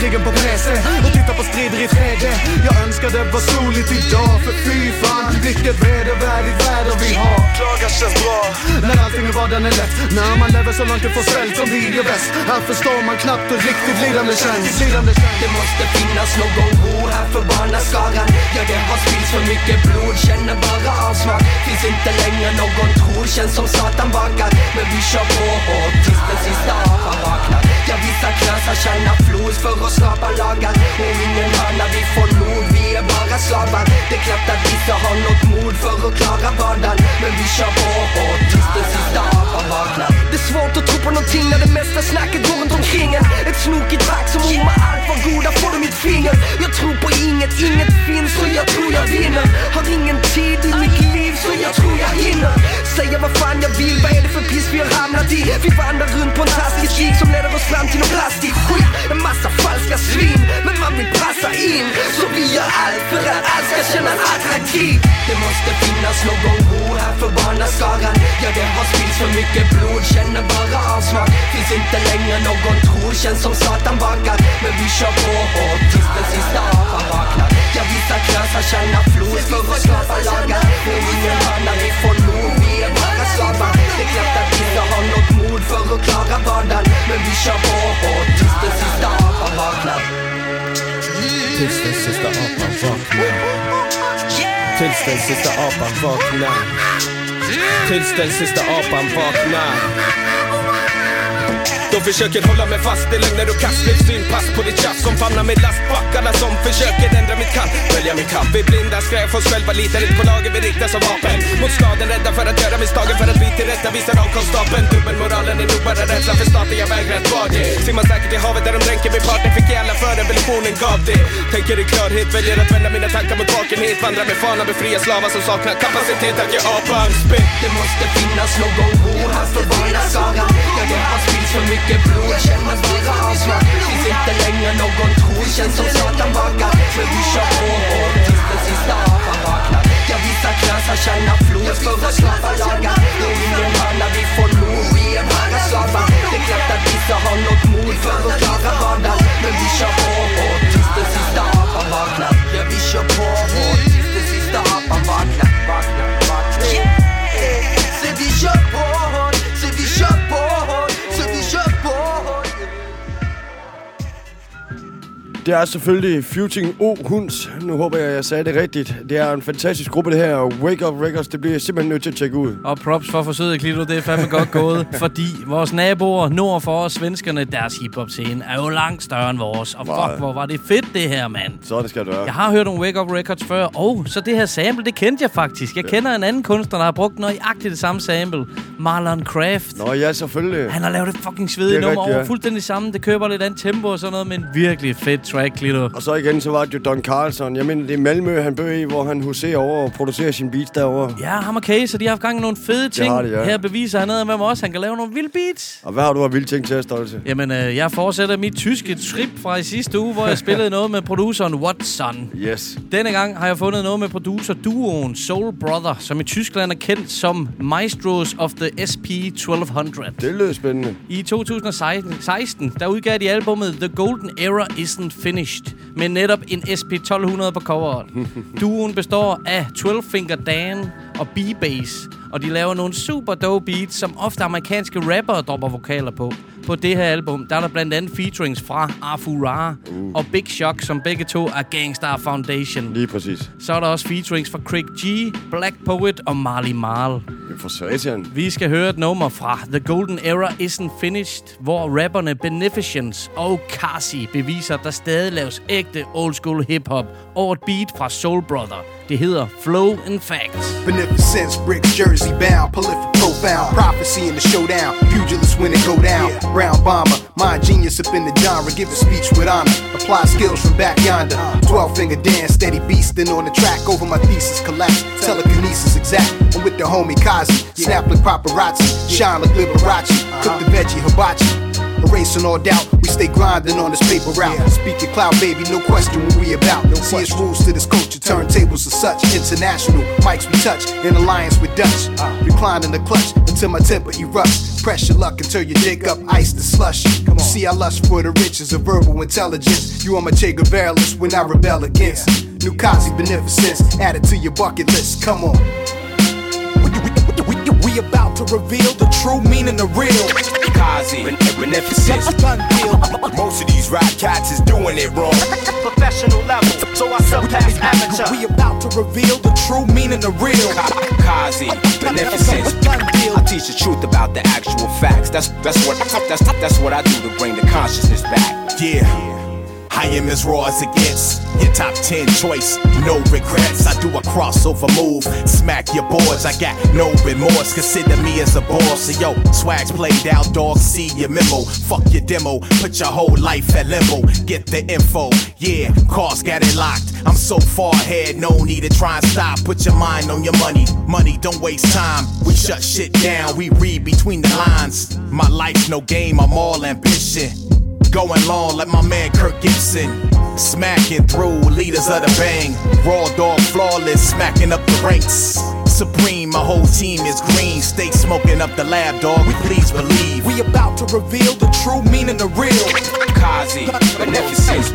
Här krigen på PC och tittar på strider i 3D. Jag önskar det var soligt idag, för fy fan, vilket vedervärdigt väder vi har. Klagar känns bra. När allting i vardagen är lätt När man lever så långt ifrån svält som vi gör bäst. Här förstår man knappt hur riktigt lidande känns. Lidande känns. Det måste finnas någon ro här för barnaskaran. Ja, det har spillts för mycket blod, känner bara avsmak. Finns inte längre någon tro, känns som Satan vakar. Men vi kör på hårt tills den sista apan vaknar. Ja, vissa klösar tjänar flos för att skapa lagar. Och ingen hör när vi får nog, vi är bara slavar. Det är klart att vissa har något mod för att klara vardagen. Men vi kör på hårt tills den sista apan vaknar Det är svårt att tro på någonting när det mesta snacket går runt omkring en Ett snokigt verk som ormar allt vad goda får du mitt finger. Jag tror på inget, inget finns och jag tror jag vinner Har ingen tid i mitt liv så jag tror jag hinner Sagde jeg var fan jeg vill, Hvad er det for pis vi har hamnat i? Vi vandrer runt på en taske stig som letter oss fram till någon plastig skit En massa falska svin, men man vil passe in. Så vi er alt for at alt skal kännas attraktiv Det måste finnas någon ro här för barnaskaran. Ja, det har spillts för mycket blod, känner bara avsmak. Finns inte längre någon tro, känns som Satan bakar. Men vi kör på hårt tills den sista apan vaknar. Ja, vissa klösar tjänar flod för att skapa lagar. Men ingen hör när vi får nog, vi är bara Det är klart att vissa har något mod för att klara vardagen. Men vi kör på hårt tills den sista apan vaknar. Tills den sista apan vaknar. Tills den sista apan vaknar. Tills den sista apan vaknar försöker hålla mig fast i lögner och kast Ett synpass på ditt tjafs. Som famnar med lastbackarna som försöker ändra mitt kall. Välja min kamp, vi blinda skräv oss själva litar inte på lagen vi riktar som vapen. Mot staden, rädda för att göra misstagen för att vi tillrättavisar av konstapeln Dubbelmoralen är nog bara rädsla för staten, jag vägrar att vara det. Simmar säkert i havet där de dränker min partner, fick jag alla för revolutionen gav det. Tänker i klarhet, väljer att vända mina tankar mot vakenhet. Vandrar med fanan, befria slavar som saknar kapacitet att ge apan spett Det måste finnas någon ro här för varje Jag Ja, det för mycket för mycket blod, känner bara avsmak Finns inte längre någon tro, känns som Satan vakar Men vi kör på hårt tills den sista apan vaknar Ja, vissa klassar tjänar flod för att slappa lagar Och ingen hör vi får nog, vi är bara slavar Det är klart att vissa har något mod för att klara vardagen Men vi kör på hårt tills den sista apan vaknar Ja, vi kör på hårt tills den sista apan vaknar Vaknar, vaknar Det er selvfølgelig Futing O Hunds. Nu håber jeg, jeg sagde det rigtigt. Det er en fantastisk gruppe, det her. Wake Up Records, det bliver jeg simpelthen nødt til at tjekke ud. Og props for forsøget, Klito. Det er fandme godt gået. fordi vores naboer nord for os, svenskerne, deres hiphop-scene er jo langt større end vores. Og fuck, hvor var det fedt, det her, mand. Så det skal det være. Jeg har hørt om Wake Up Records før, og så det her sample, det kendte jeg faktisk. Jeg kender en anden kunstner, der har brugt nøjagtigt det samme sample. Marlon Craft. Nå ja, selvfølgelig. Han har lavet et fucking Det svedigt er nummer rigtigt, over ja. fuldstændig samme. Det køber lidt andet tempo og sådan noget, men virkelig fedt track, Klito. Og så igen, så var det jo Don Carlson. Jeg mener, det er Malmø, han bøger i, hvor han huserer over og producerer sin beats derovre. Ja, ham og Case, de har haft gang i nogle fede ting. har de, ja. Her beviser han noget med mig også. Han kan lave nogle vilde beats. Og hvad har du af vilde ting til at stolte? Jamen, øh, jeg fortsætter mit tyske trip fra i sidste uge, hvor jeg spillede noget med produceren Watson. Yes. Denne gang har jeg fundet noget med producer-duoen Soul Brother, som i Tyskland er kendt som Maestros of the SP 1200. Det lyder spændende. I 2016 16, der udgav de albumet The Golden Era Isn't Finished, med netop en SP 1200 på coveret. Duoen består af 12 Finger Dan og B-Bass, og de laver nogle super dope beats, som ofte amerikanske rappere dropper vokaler på. På det her album, der er der blandt andet featurings fra Afura uh. og Big Shock, som begge to er Gangstar Foundation. Lige præcis. Så er der også featurings fra Craig G, Black Poet og Marley Marl. For satan. Vi skal høre et nummer fra The Golden Era Isn't Finished, hvor rapperne Beneficence og Kasi beviser, at der stadig laves ægte old school hip-hop over et beat fra Soul Brother. Det hedder Flow and Facts. Beneficence, bricks, Jersey bound, prolific, profound, prophecy in the showdown, pugilist when it go down, round bomber, mind genius up in the genre, give a speech with honor, apply skills from back yonder, 12 finger dance, steady beastin' on the track, over my thesis collapse, telekinesis exact, I'm with the homie Kazi, snap like paparazzi, shine like Liberace, cook the veggie hibachi, Erasing all doubt, we stay grinding on this paper route. Speaking cloud, baby, no question what we about. See it's rules to this culture, turntables are such. International mics we touch, in alliance with Dutch. Recline in the clutch until my temper erupts. Press your luck until you dig up ice to slush. You see, I lust for the riches of verbal intelligence. You are my Che Guevara when I rebel against. New Kazi beneficence, add it to your bucket list. Come on. We about to reveal the true meaning of real. Kazi, beneficence. Done deal. Most of these rap cats is doing it wrong. Professional level, so I surpass amateur. We about to reveal the true meaning of real. Kazi, beneficence. I teach the truth about the actual facts. That's that's what that's that's what I do to bring the consciousness back. Yeah. I am as raw as it gets. Your top 10 choice, no regrets. I do a crossover move, smack your boards. I got no remorse. Consider me as a boss. So yo, swags played out, dog. See your memo. Fuck your demo. Put your whole life at limbo. Get the info. Yeah, cars got it locked. I'm so far ahead, no need to try and stop. Put your mind on your money. Money, don't waste time. We shut shit down. We read between the lines. My life's no game. I'm all ambition. Going long like my man Kirk Gibson. Smacking through leaders of the bang. Raw dog flawless, smacking up the ranks. Supreme, my whole team is green. Stay smoking up the lab, dog. We please believe. We about to reveal the true meaning of real. Kazi, beneficence.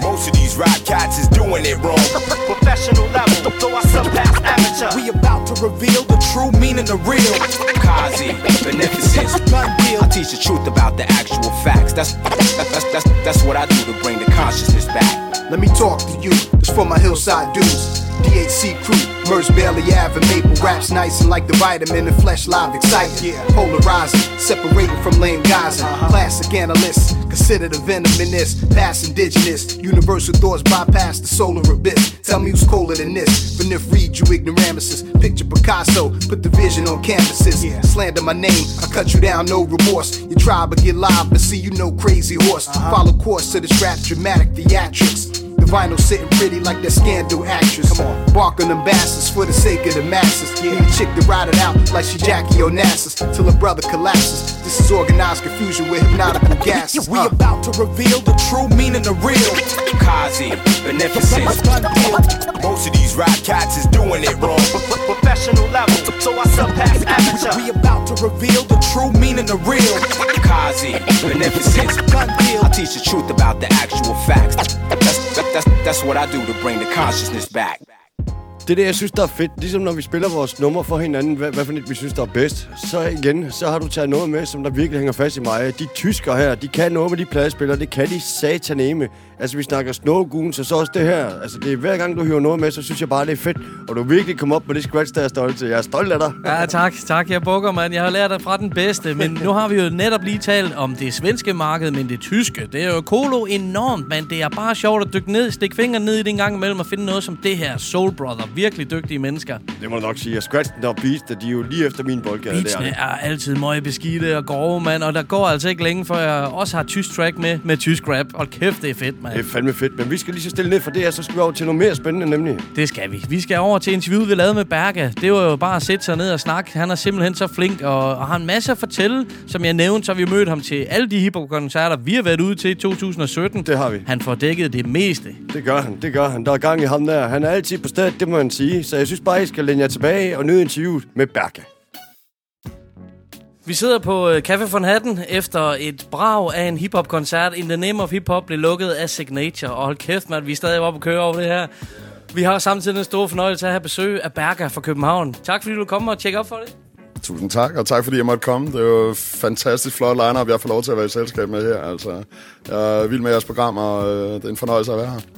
Most of these rap cats is doing it wrong. Professional level, so I surpass amateur. We about to reveal the true meaning of real. Kazi, beneficence. I teach the truth about the actual facts. That's that's that's that's, that's what I do to bring the consciousness back. Let me talk to you, it's for my hillside dudes. DHC crew, Merce Bailey Ave, Maple raps nice and like the vitamin and flesh live exciting. Polarizing, separating from lame guys and uh-huh. classic analysts. Consider the venom in this, past indigenous. Universal thoughts bypass the solar abyss. Tell me who's colder than this. Vanif read you ignoramuses. Picture Picasso, put the vision on canvases. yeah. Slander my name, I cut you down, no remorse. You try but get live, but see you no crazy horse. Uh-huh. Follow course to this rap dramatic theatrics. The vinyl sitting pretty like that scandal actress. Come on, bark on them bastards for the sake of the masses. Need a chick to ride it out like she Jackie Onassis till her brother collapses. This is organized confusion with hypnotical gases. We about to reveal the true meaning of real. Kazi, beneficence. Most of these rap cats is doing it wrong. Professional level, so I surpass amateur. We about to reveal the true meaning of real. Kazi, beneficence. Gun deal. I teach the truth about the actual facts. That's, that, that's, that's what I do to bring the consciousness back. Det er det, jeg synes, der er fedt. Ligesom når vi spiller vores nummer for hinanden, hvad, hvad for et vi synes, der er bedst. Så igen, så har du taget noget med, som der virkelig hænger fast i mig. De tyskere her, de kan noget med de pladespillere. Det kan de sataneme. Altså, vi snakker Snowgoons, og så også det her. Altså, det er hver gang, du hører noget med, så synes jeg bare, det er fedt. Og du virkelig kom op på det scratch, der er stolt til. Jeg er stolt af dig. Ja, tak, tak. Jeg bukker, mand. Jeg har lært dig fra den bedste. Men nu har vi jo netop lige talt om det svenske marked, men det tyske. Det er jo kolo enormt, men det er bare sjovt at dykke ned, stikke fingeren ned i det en gang imellem og finde noget som det her. Soul Brother. Virkelig dygtige mennesker. Det må du nok sige. Og Scratch og Beast, de er jo lige efter min boldgade. Beatsene er altid møge beskidte og grove, mand. Og der går altså ikke længe, før jeg også har tysk track med, med tysk rap. Og kæft, det er fedt, mand. Det er fandme fedt, men vi skal lige så stille ned for det her, så skal vi over til noget mere spændende, nemlig. Det skal vi. Vi skal over til interviewet, vi lavede med Berga. Det var jo bare at sætte sig ned og snakke. Han er simpelthen så flink og, og har en masse at fortælle. Som jeg nævnte, så har vi mødt ham til alle de hiphop-koncerter, vi har været ude til i 2017. Det har vi. Han får dækket det meste. Det gør han, det gør han. Der er gang i ham der. Han er altid på stedet, det må man sige. Så jeg synes bare, I skal læne jer tilbage og nyde interviewet med Berga. Vi sidder på øh, Café von Hatten efter et brag af en hiphop-koncert. In the Name of Hip Hop blev lukket af Signature. Og hold kæft, man, vi er stadig oppe og køre over det her. Vi har samtidig den store fornøjelse af at have besøg af Berga fra København. Tak fordi du kom og tjekke op for det. Tusind tak, og tak fordi jeg måtte komme. Det er jo fantastisk flot line-up, jeg får lov til at være i selskab med her. Altså, jeg er vild med jeres program, og øh, det er en fornøjelse at være her.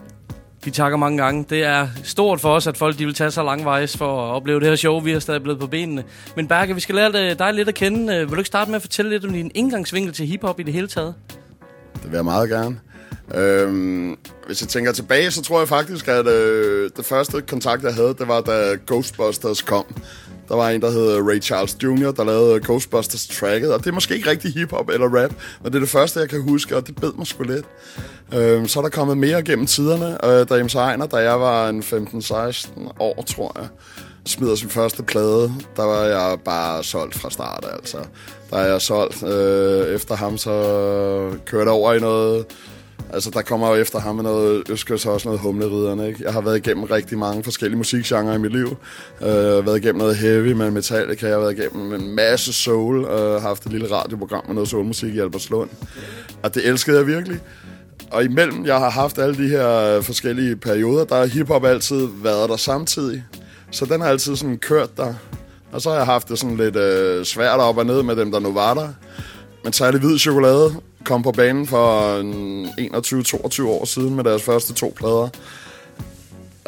Vi takker mange gange. Det er stort for os, at folk de vil tage så langvejs for at opleve det her show. Vi er stadig blevet på benene. Men Berke, vi skal lære dig lidt at kende. Øh, vil du ikke starte med at fortælle lidt om din indgangsvinkel til hiphop i det hele taget? Det vil jeg meget gerne. Øhm, hvis jeg tænker tilbage, så tror jeg faktisk, at øh, det første kontakt, jeg havde, det var da Ghostbusters kom. Der var en, der hed Ray Charles Jr., der lavede Ghostbusters tracket, og det er måske ikke rigtig hiphop eller rap, men det er det første, jeg kan huske, og det bed mig sgu lidt. Øh, så er der kommet mere gennem tiderne, øh, da James Ejner, da jeg var en 15-16 år, tror jeg, smider sin første plade, der var jeg bare solgt fra start, altså. Der er jeg solgt. Øh, efter ham, så kørte jeg over i noget... Altså, der kommer jo efter ham med noget Øskøs også noget humleriderne, ikke? Jeg har været igennem rigtig mange forskellige musikgenre i mit liv. Øh, været igennem noget heavy med Metallica, jeg har været igennem en masse soul, øh, haft et lille radioprogram med noget soulmusik i Albertslund. Og det elskede jeg virkelig. Og imellem, jeg har haft alle de her øh, forskellige perioder, der har hiphop altid været der samtidig. Så den har altid sådan kørt der. Og så har jeg haft det sådan lidt øh, svært op og ned med dem, der nu var der. Men så er det Hvid Chokolade kom på banen for øh, en 21-22 år siden med deres første to plader.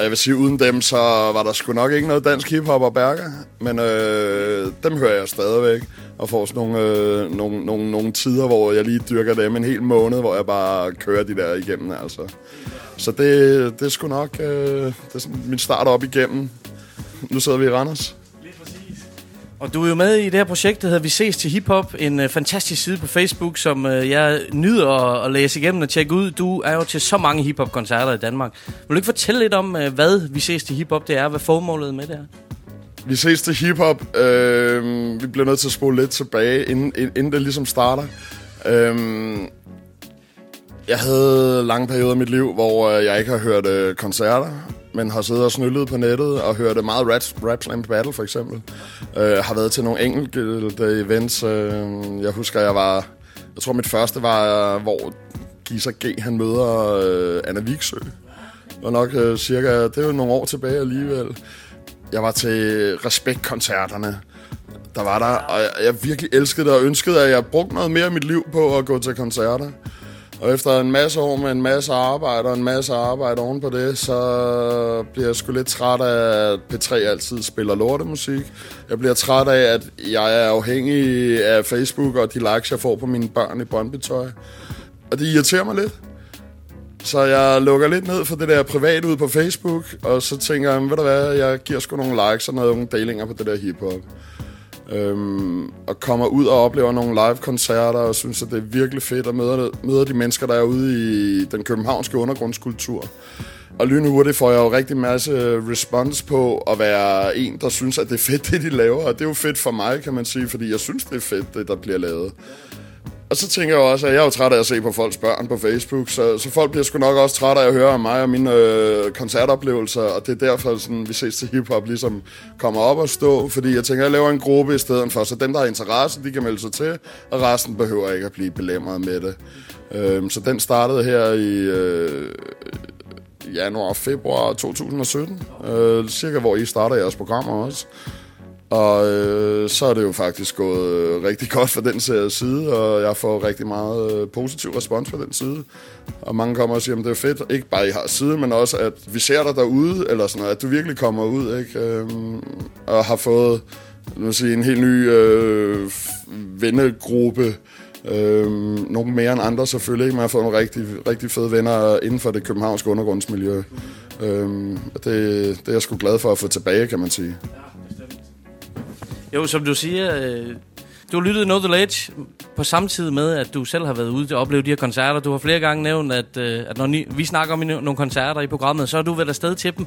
Og jeg vil sige, uden dem, så var der sgu nok ikke noget dansk hiphop og Berger. Men øh, dem hører jeg stadigvæk. Og får sådan nogle, øh, nogle, nogle, nogle tider, hvor jeg lige dyrker dem en hel måned, hvor jeg bare kører de der igennem. Altså. Så det, det er sgu nok øh, det er sådan min start op igennem. Nu sidder vi i Randers. Og du er jo med i det her projekt, der hedder Vi ses til hiphop. En øh, fantastisk side på Facebook, som øh, jeg nyder at, at læse igennem og tjekke ud. Du er jo til så mange hiphop-koncerter i Danmark. Vil du ikke fortælle lidt om, øh, hvad Vi ses til hiphop det er? Hvad formålet med det er? Vi ses til hiphop. Øh, vi bliver nødt til at spole lidt tilbage, inden, inden det ligesom starter. Øh, jeg havde lange perioder i mit liv, hvor øh, jeg ikke har hørt øh, koncerter, men har siddet og snyllet på nettet og hørt øh, meget rap, rap Slam Battle for eksempel. Øh, har været til nogle enkelte events. Øh, jeg husker, jeg var... Jeg tror, mit første var, hvor Gisa G. han møder øh, Anna Viksø. Det var nok øh, cirka... Det var nogle år tilbage alligevel. Jeg var til Respekt-koncerterne der var der, og jeg, jeg virkelig elskede det og ønskede, at jeg brugte noget mere af mit liv på at gå til koncerter. Og efter en masse år med en masse arbejde og en masse arbejde oven på det, så bliver jeg sgu lidt træt af, at P3 altid spiller lortemusik. Jeg bliver træt af, at jeg er afhængig af Facebook og de likes, jeg får på mine børn i Brøndby-tøj. Og det irriterer mig lidt. Så jeg lukker lidt ned for det der privat ud på Facebook, og så tænker jeg, ved du hvad, jeg giver sgu nogle likes og nogle delinger på det der hiphop. Øhm, og kommer ud og oplever nogle live-koncerter, og synes, at det er virkelig fedt at møde, møde de mennesker, der er ude i den københavnske undergrundskultur. Og lynhurtigt får jeg jo rigtig masse øh, respons på at være en, der synes, at det er fedt, det de laver. Og det er jo fedt for mig, kan man sige, fordi jeg synes, det er fedt, det der bliver lavet. Og så tænker jeg også, at jeg er jo træt af at se på folks børn på Facebook, så, så folk bliver sgu nok også træt af at høre om mig og mine øh, koncertoplevelser, og det er derfor, sådan, vi ses til hiphop ligesom kommer op og stå, fordi jeg tænker, at jeg laver en gruppe i stedet for, så dem, der har interesse, de kan melde sig til, og resten behøver ikke at blive belemret med det. Øhm, så den startede her i øh, januar februar 2017, øh, cirka hvor I starter jeres programmer også. Og øh, så er det jo faktisk gået øh, rigtig godt for den side, og jeg får rigtig meget øh, positiv respons fra den side. Og mange kommer og siger, at det er fedt, ikke bare I har side, men også at vi ser dig derude, eller sådan noget, at du virkelig kommer ud, ikke? Øhm, og har fået nu sige, en helt ny øh, vennegruppe, Øhm, nogle mere end andre selvfølgelig, ikke? Man har fået nogle rigtig, rigtig fede venner inden for det københavnske undergrundsmiljø. Øhm, det, det er jeg sgu glad for at få tilbage, kan man sige. Jo, som du siger, øh, du har lyttet No The Ledge på samme tid med, at du selv har været ude og opleve de her koncerter. Du har flere gange nævnt, at, øh, at når ni, vi snakker om nogle koncerter i programmet, så har du været afsted til dem.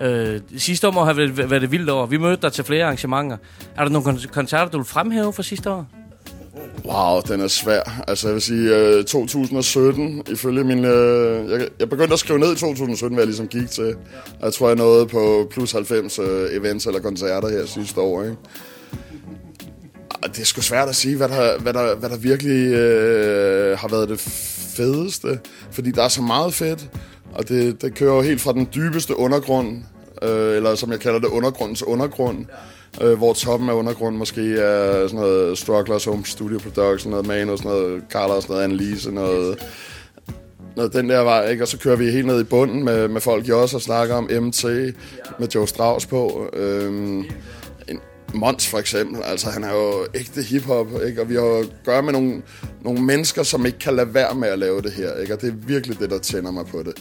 Øh, sidste år må have været, været det vildt år. Vi mødte dig til flere arrangementer. Er der nogle koncerter, du vil fremhæve fra sidste år? Wow, den er svær. Altså, jeg vil sige, øh, 2017, ifølge min... Øh, jeg, jeg begyndte at skrive ned i 2017, hvad jeg ligesom gik til. Jeg tror, jeg nåede på plus 90 øh, events eller koncerter her sidste år, ikke? Og det er sgu svært at sige, hvad der, hvad der, hvad der virkelig øh, har været det fedeste. Fordi der er så meget fedt, og det, det kører jo helt fra den dybeste undergrund, øh, eller som jeg kalder det, undergrundens undergrund, øh, hvor toppen af undergrunden måske er sådan noget Strugglers Home Studio Production, noget Mano, sådan noget Carlos, noget Annelise, noget, noget den der vej, ikke? Og så kører vi helt ned i bunden med, med folk, i os og snakker om, MT, med Joe Strauss på. Øhm, en Mons for eksempel, altså han er jo ægte hiphop, ikke? Og vi har at gøre med nogle, nogle mennesker, som ikke kan lade være med at lave det her, ikke? Og det er virkelig det, der tænder mig på det.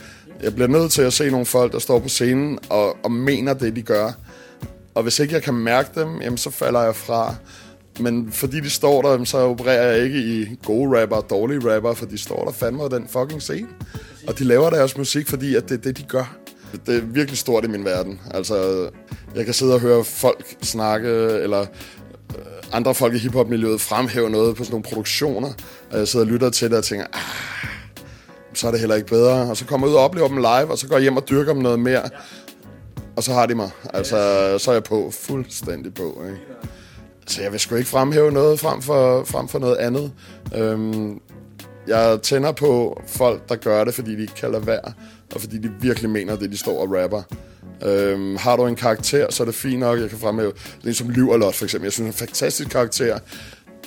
Jeg bliver nødt til at se nogle folk, der står på scenen og, og mener det, de gør. Og hvis ikke jeg kan mærke dem, jamen, så falder jeg fra. Men fordi de står der, så opererer jeg ikke i gode rapper og dårlige rapper, for de står der fandme den fucking scene. Og de laver deres musik, fordi at det er det, de gør. Det er virkelig stort i min verden. Altså, jeg kan sidde og høre folk snakke, eller øh, andre folk i hiphop-miljøet fremhæve noget på sådan nogle produktioner, og jeg sidder og lytter til det og tænker, ah, så er det heller ikke bedre. Og så kommer jeg ud og oplever dem live, og så går jeg hjem og dyrker dem noget mere. Og så har de mig. Altså, så er jeg på. Fuldstændig på, ikke? Så jeg vil sgu ikke fremhæve noget frem for, frem for noget andet. Øhm, jeg tænder på folk, der gør det, fordi de ikke kan lade være, og fordi de virkelig mener det, de står og rapper. Øhm, har du en karakter, så er det fint nok, jeg kan fremhæve. Det er som Lyverlot, for eksempel. Jeg synes, det er en fantastisk karakter,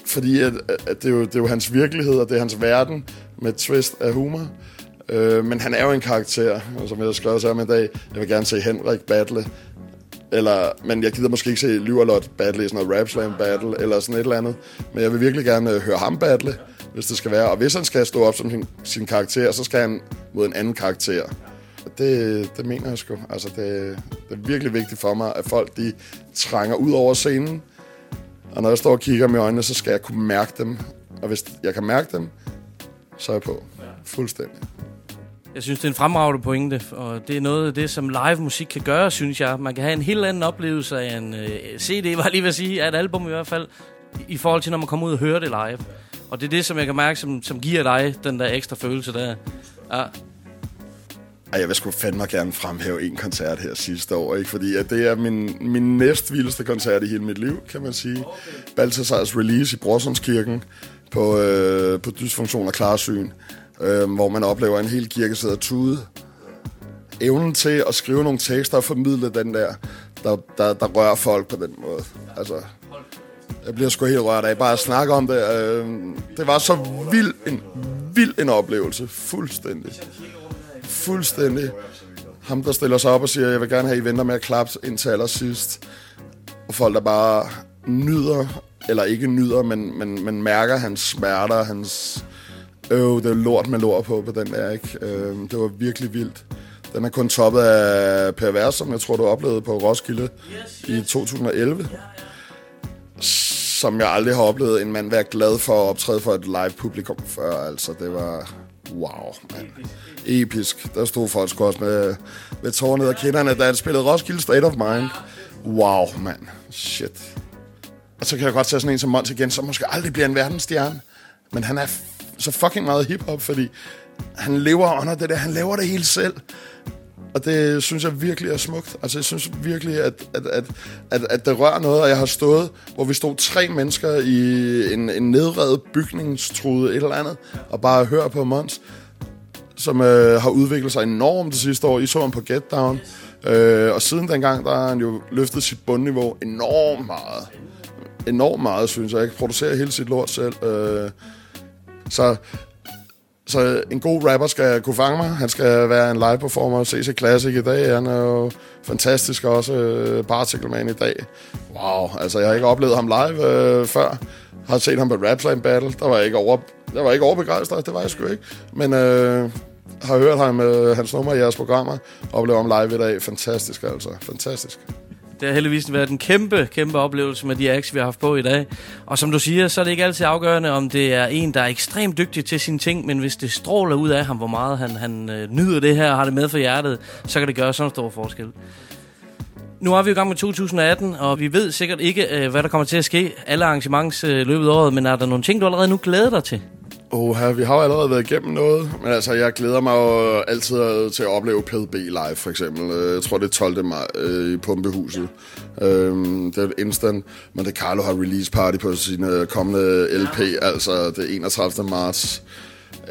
fordi at, at det, er jo, det er jo hans virkelighed, og det er hans verden med twist af humor. Øh, men han er jo en karakter, og som jeg har skrevet sammen i dag, jeg vil gerne se Henrik battle. Eller, men jeg gider måske ikke se Lyverlot battle i sådan noget Rap Slam battle, eller sådan et eller andet. Men jeg vil virkelig gerne øh, høre ham battle, hvis det skal være. Og hvis han skal stå op som sin, sin karakter, så skal han mod en anden karakter. Det, det mener jeg sgu. Altså, det, det er virkelig vigtigt for mig, at folk de trænger ud over scenen. Og når jeg står og kigger med øjnene, så skal jeg kunne mærke dem. Og hvis jeg kan mærke dem, så er jeg på. Fuldstændig. Jeg synes, det er en fremragende pointe, og det er noget af det, som live musik kan gøre, synes jeg. Man kan have en helt anden oplevelse af en øh, CD, var lige ved at sige, af et album i hvert fald, i forhold til, når man kommer ud og hører det live. Og det er det, som jeg kan mærke, som, som giver dig den der ekstra følelse der. Ja. Ej, jeg vil sgu fandme gerne fremhæve en koncert her sidste år, ikke? fordi at det er min, min næst vildeste koncert i hele mit liv, kan man sige. Balthasars release i Brorsundskirken på, øh, på dysfunktion og klarsyn øh, hvor man oplever en hel kirke sidder tude. Evnen til at skrive nogle tekster og formidle den der, der, der, der rører folk på den måde. Altså, jeg bliver sgu helt rørt af bare at snakke om det. Øh, det var så vild en vild en oplevelse. Fuldstændig. Fuldstændig. Ham, der stiller sig op og siger, jeg vil gerne have, I venter med at klappe indtil allersidst. Og folk, der bare nyder, eller ikke nyder, men, men, men mærker hans smerter, hans... Øh, det er lort med lort på, på den der, ikke? Øh, det var virkelig vildt. Den er kun toppet af Per Vers, som jeg tror, du oplevede på Roskilde i 2011. Som jeg aldrig har oplevet en mand være glad for at optræde for et live publikum før. Altså, det var... Wow, mand. Episk. Der stod folk sgu også med, med tårer ned ad kinderne, da han spillede Roskilde State of Mind. Wow, mand. Shit. Og så kan jeg godt tage sådan en som Mons igen, som måske aldrig bliver en verdensstjerne. Men han er så fucking meget hiphop, fordi han lever under det der. Han laver det hele selv. Og det synes jeg virkelig er smukt. Altså, jeg synes virkelig, at, at, at, at, at det rører noget. Og jeg har stået, hvor vi stod tre mennesker i en, en nedrevet bygningstrude et eller andet, og bare hører på Mons, som øh, har udviklet sig enormt det sidste år. I så ham på Get Down. Øh, og siden dengang, der har han jo løftet sit bundniveau enormt meget. Enormt meget, synes jeg. Ikke? Producerer hele sit lort selv. Øh, så så en god rapper skal kunne fange mig. Han skal være en live performer. CC Classic i dag. Han er jo fantastisk også. Øh, Particle Man i dag. Wow, altså jeg har ikke oplevet ham live øh, før. Har set ham på Rap Battle. Der var jeg ikke over, der var ikke overbegejstret. Det var jeg sgu ikke. Men øh, har hørt ham, øh, hans nummer i jeres programmer. Oplever ham live i dag. Fantastisk altså. Fantastisk. Det har heldigvis været en kæmpe, kæmpe oplevelse med de acts, vi har haft på i dag. Og som du siger, så er det ikke altid afgørende, om det er en, der er ekstremt dygtig til sine ting, men hvis det stråler ud af ham, hvor meget han, han øh, nyder det her og har det med for hjertet, så kan det gøre sådan en stor forskel. Nu er vi i gang med 2018, og vi ved sikkert ikke, øh, hvad der kommer til at ske alle arrangements øh, løbet af året, men er der nogle ting, du allerede nu glæder dig til? Åh, vi har jo allerede været igennem noget, men altså, jeg glæder mig jo altid til at opleve PDB live, for eksempel. Øh, jeg tror, det er 12. maj øh, i Pumpehuset. Øhm, det er et instant. Monte Carlo har release party på sin øh, kommende LP, altså det 31. marts.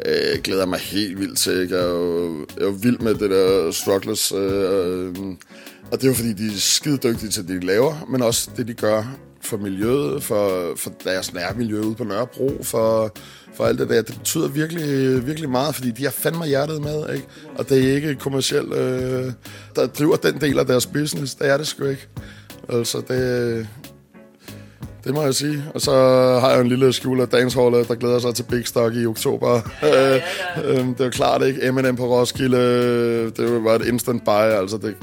Øh, glæder mig helt vildt til. ikke? Jeg er jo, jeg er jo vild med det der Strugglers. Øh, øh, og det er jo fordi, de er skide dygtige til det, de laver, men også det, de gør for miljøet, for, for deres nærmiljø ude på Nørrebro, for, for alt det der. Det betyder virkelig, virkelig meget, fordi de har fandme hjertet med, ikke? Og det er ikke kommercielt, øh, der driver den del af deres business. Det er det sgu ikke. Altså, det, det må jeg sige. Og så har jeg en lille skjul af dansholdet, der glæder sig til Big Stock i oktober. ja, ja, ja. det er jo klart, ikke? Eminem på Roskilde, det var et instant buy, altså det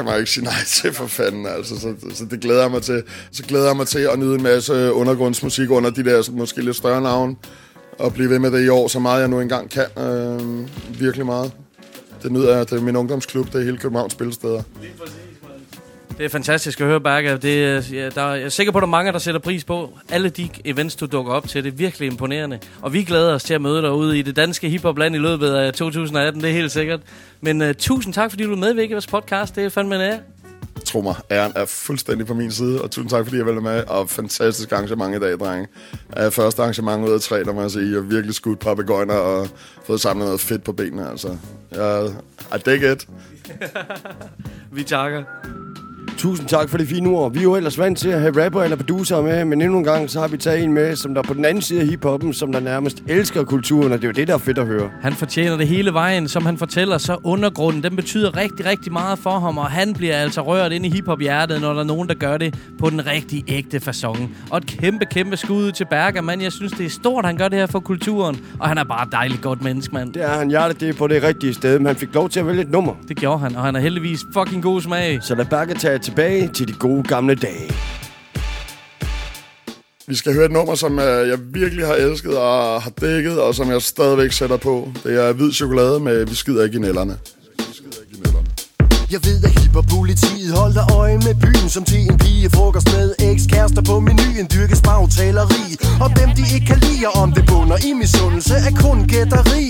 kan man jo ikke sige nej til for fanden, altså. Så, så det glæder jeg mig til. Så glæder jeg mig til at nyde en masse undergrundsmusik under de der måske lidt større navne. Og blive ved med det i år, så meget jeg nu engang kan. Øh, virkelig meget. Det nyder jeg. Det er min ungdomsklub, det er hele Københavns spillesteder. Det er fantastisk at høre, Berger. Det, er- ja, der, er- jeg er sikker på, at der er mange, der sætter pris på alle de events, du dukker op til. Det er virkelig imponerende. Og vi glæder os til at møde dig ude i det danske hiphopland i løbet af 2018. Det er helt sikkert. Men uh, tusind tak, fordi du medvirker i vores podcast. Det er fandme en ære. Tro mig, æren er fuldstændig på min side, og tusind tak, fordi jeg være med, og fantastisk arrangement i dag, drenge. Er første arrangement ud af tre, der må jeg sige. Jeg har virkelig skudt papegøjner og fået samlet noget fedt på benene, altså. Jeg, I dig it. Vi takker. Tusind tak for det fine ord. Vi er jo ellers vant til at have rapper eller producer med, men endnu en gang, så har vi taget en med, som der er på den anden side af hiphoppen, som der nærmest elsker kulturen, og det er jo det, der er fedt at høre. Han fortjener det hele vejen, som han fortæller, så undergrunden, den betyder rigtig, rigtig meget for ham, og han bliver altså rørt ind i hiphop-hjertet, når der er nogen, der gør det på den rigtig ægte façon. Og et kæmpe, kæmpe skud til Berger, mand. Jeg synes, det er stort, han gør det her for kulturen, og han er bare et dejligt godt menneske, mand. Det er han hjertet, det er på det rigtige sted, men han fik lov til at vælge et nummer. Det gjorde han, og han er heldigvis fucking god smag. Så lad Berger tage tilbage til de gode gamle dage. Vi skal høre et nummer, som øh, jeg virkelig har elsket og har dækket, og som jeg stadigvæk sætter på. Det er Hvid Chokolade med Vi skider ikke i nælderne. Jeg ved, at hiphop-politiet holder øje med byen Som til en pige frokost med ekskærester på menuen Dyrkes bagtaleri Og dem de ikke kan lide, og om det bunder i misundelse er kun gætteri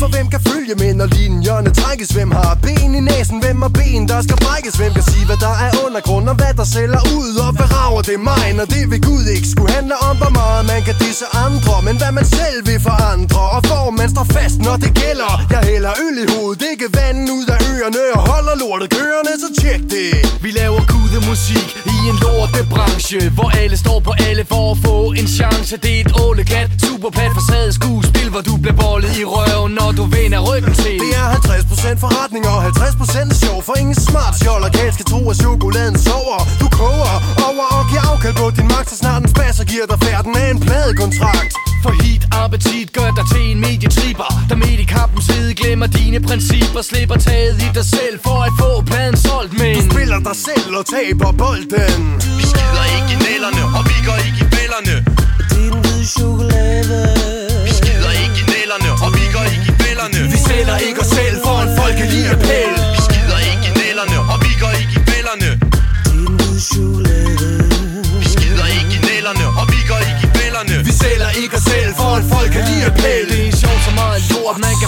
For hvem kan følge med, når linjerne trækkes? Hvem har ben i næsen? Hvem har ben, der skal brækkes? Hvem kan sige, hvad der er undergrund og hvad der sælger ud? Og hvad rager det mig, når det ved Gud ikke skulle handle om, hvor meget man kan disse andre Men hvad man selv vil forandre Og hvor man står fast, når det gælder Jeg hælder øl i hovedet, ikke vand ud af ørerne Og holder lortet kørende, så tjek det. Vi laver gudemusik musik en lortebranche Hvor alle står på alle for at få en chance. Det er et ålegat, superplat facade skuespil Hvor du bliver bollet i røven, når du vender ryggen til. Det er 50% forretning og 50% sjov For ingen smart skjold og skal tro, at chokoladen sover. Du koger over og giver afkald på din magt Så snart en spasser giver dig færden med en pladekontrakt. For hit appetit gør dig til en medietriber Der midt i kampens hede glemmer dine principper Slipper taget i dig selv for at få pladen solgt Men Du spiller dig selv og taber bolden Vi skider ikke i nælderne, og vi går ikke i bællerne. Din hvide chokolade. Vi skider ikke i nælderne, og vi går ikke i bællerne. Vi sælger ikke os selv for en folkelig appel. Vi skider ikke i nælderne, og vi går ikke i bællerne. Din hvide chokolade. Vi skider ikke i nælderne, og vi går ikke i bællerne. Vi sælger ikke os selv for en folkelig appel. Det er sjovt så meget lort man kan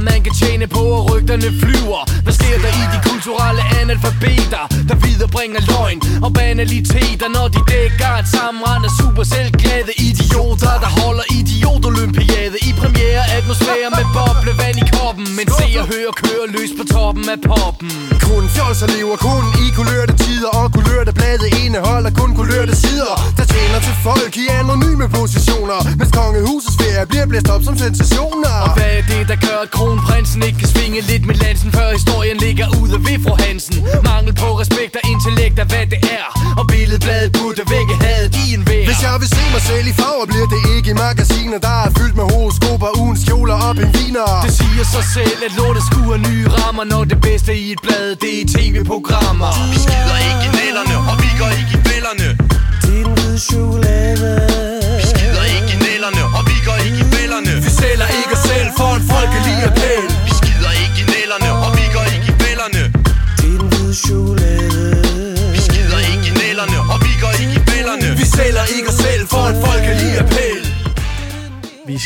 meget man kan tjene på og rygterne flyver. Hvad sker der i de kulturelle analfabeter Der viderebringer løgn og banaliteter Når de dækker et sammenrend af super selvglade idioter Der holder idiot-olympiade I premiere atmosfære med boblevand i koppen Men hører hør kører løs på toppen af poppen. Kun fjolser lever kun i kulørte tider Og kulørte blade indeholder kun kulørte sider Der tjener til folk i anonyme positioner. Mens kongehusets ferie bliver blæst op som sensationer. Og hvad er det, der gør, at kronprinsen ikke kan svinge lidt med lansen Før historien ligger ude ved fru Hansen? Mangel på respekt og intellekt er, hvad det er. Og billedbladet burde vække hadet i en vær Hvis jeg vil se mig selv i farver, bliver det ikke i magasiner Der er fyldt med horoskoper, ugens kjoler og pingviner. Det siger sig selv, at lortet skuer nye rammer Når det bedste i et blad, det er tv-programmer. Vi skider ikke i nælderne, og vi går ikke i bællerne Din hvide chokolade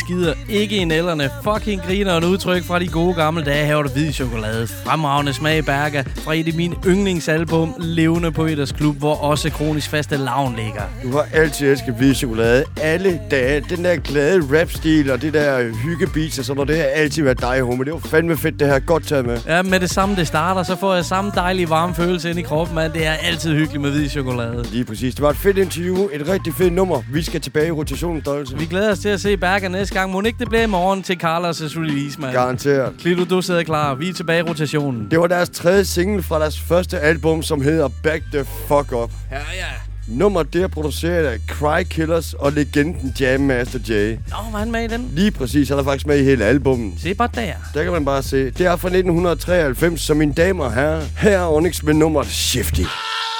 skider ikke i nælderne. Fucking griner en udtryk fra de gode gamle dage. Her var der hvid chokolade. Fremragende smag Berga fra et af mine yndlingsalbum, Levende på Eders Klub, hvor også kronisk faste lavn ligger. Du har altid elsket hvid chokolade. Alle dage. Den der glade rap-stil og det der hyggebeats og sådan noget, det har altid været dig, homie. Det var fandme fedt, det her. Godt taget med. Ja, med det samme det starter, så får jeg samme dejlige varme følelse ind i kroppen, man. Det er altid hyggeligt med hvid chokolade. Lige præcis. Det var et fedt interview. Et rigtig fedt nummer. Vi skal tilbage i rotationen, Dolce. Vi glæder os til at se Berger næste gang. Må ikke det bliver i morgen til Carlos' release, mand. Garanteret. Klito, du sidder klar. Vi er tilbage i rotationen. Det var deres tredje single fra deres første album, som hedder Back the Fuck Up. Ja, ja. Nummer det er produceret af Cry Killers og legenden Jam Master Jay. Nå, var han med i den? Lige præcis, han er faktisk med i hele albummet. Se bare der. Der kan man bare se. Det er fra 1993, så mine damer og herrer, her er Onyx med nummer Shifty. Pressure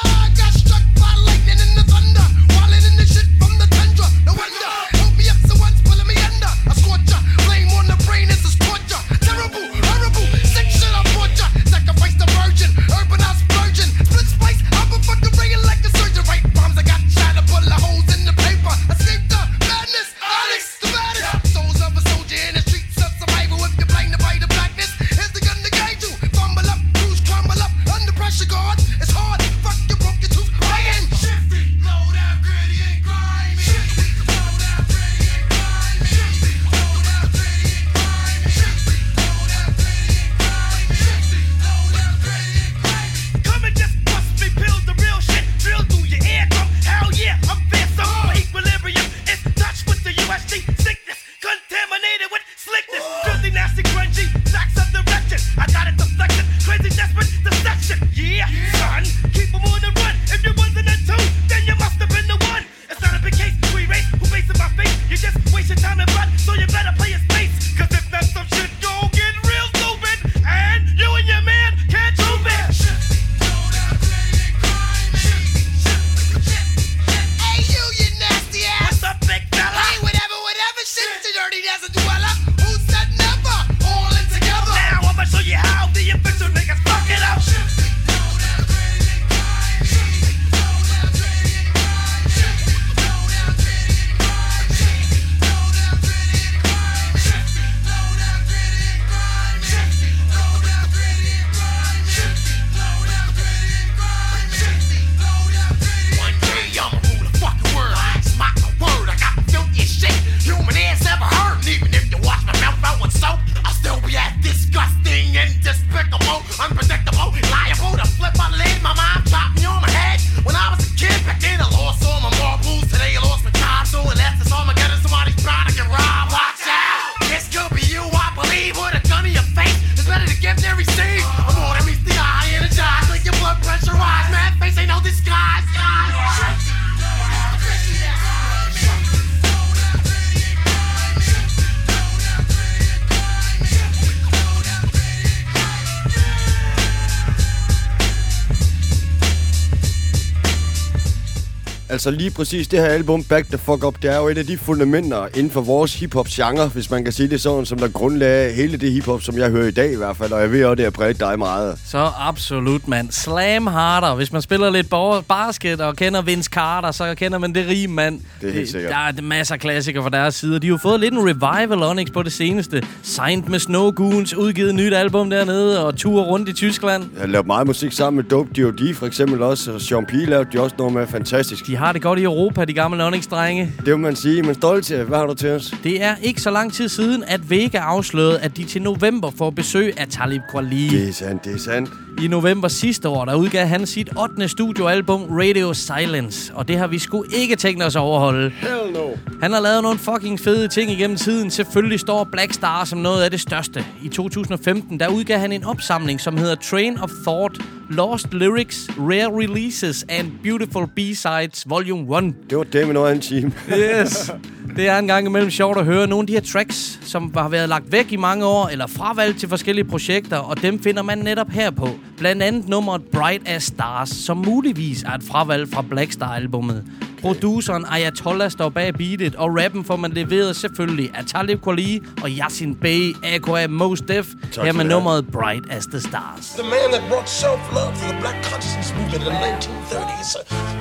Altså lige præcis det her album, Back the Fuck Up, det er jo et af de fundamenter inden for vores hiphop-genre, hvis man kan sige det sådan, som der grundlagde hele det hiphop, som jeg hører i dag i hvert fald, og jeg ved også, det har præget dig meget. Så absolut, mand. Slam harder. Hvis man spiller lidt basket og kender Vince Carter, så kender man det rim, mand. Det er helt sikkert. Der er masser af klassikere fra deres side. De har jo fået lidt en revival, Onyx, på det seneste. Signed med Snow Goons, udgivet et nyt album dernede, og tur rundt i Tyskland. Jeg har lavet meget musik sammen med Dope D.O.D. for eksempel også, og Sean P. lavede de også noget med fantastisk. De har det godt i Europa, de gamle Onyx-drenge. Det må man sige, men stolt til. Hvad har du til os? Det er ikke så lang tid siden, at Vega afslørede, at de til november får besøg af Talib Kweli. Det er sandt, det er sandt. I november sidste år, der udgav han sit 8. studioalbum Radio Silence, og det har vi sgu ikke tænkt os at overholde. Hell no. Han har lavet nogle fucking fede ting igennem tiden. Selvfølgelig står Black Star som noget af det største. I 2015, der udgav han en opsamling, som hedder Train of Thought, Lost Lyrics, Rare Releases and Beautiful B-Sides Volume 1. Det var det med noget af en time. Yes. Det er en gang imellem sjovt at høre nogle af de her tracks, som har været lagt væk i mange år, eller fravalgt til forskellige projekter, og dem finder man netop her på. Blandt andet nummeret Bright as Stars, som muligvis er et fravalg fra Black Star-albummet. Produceren Ayatollah står bag beatet, og rappen får man leveret selvfølgelig af Talib Kweli og Yasin Bey, a.k.a. Mos Def, Tak her med nummeret Bright as the Stars. The man that brought self-love to the black consciousness movement in the 1930s.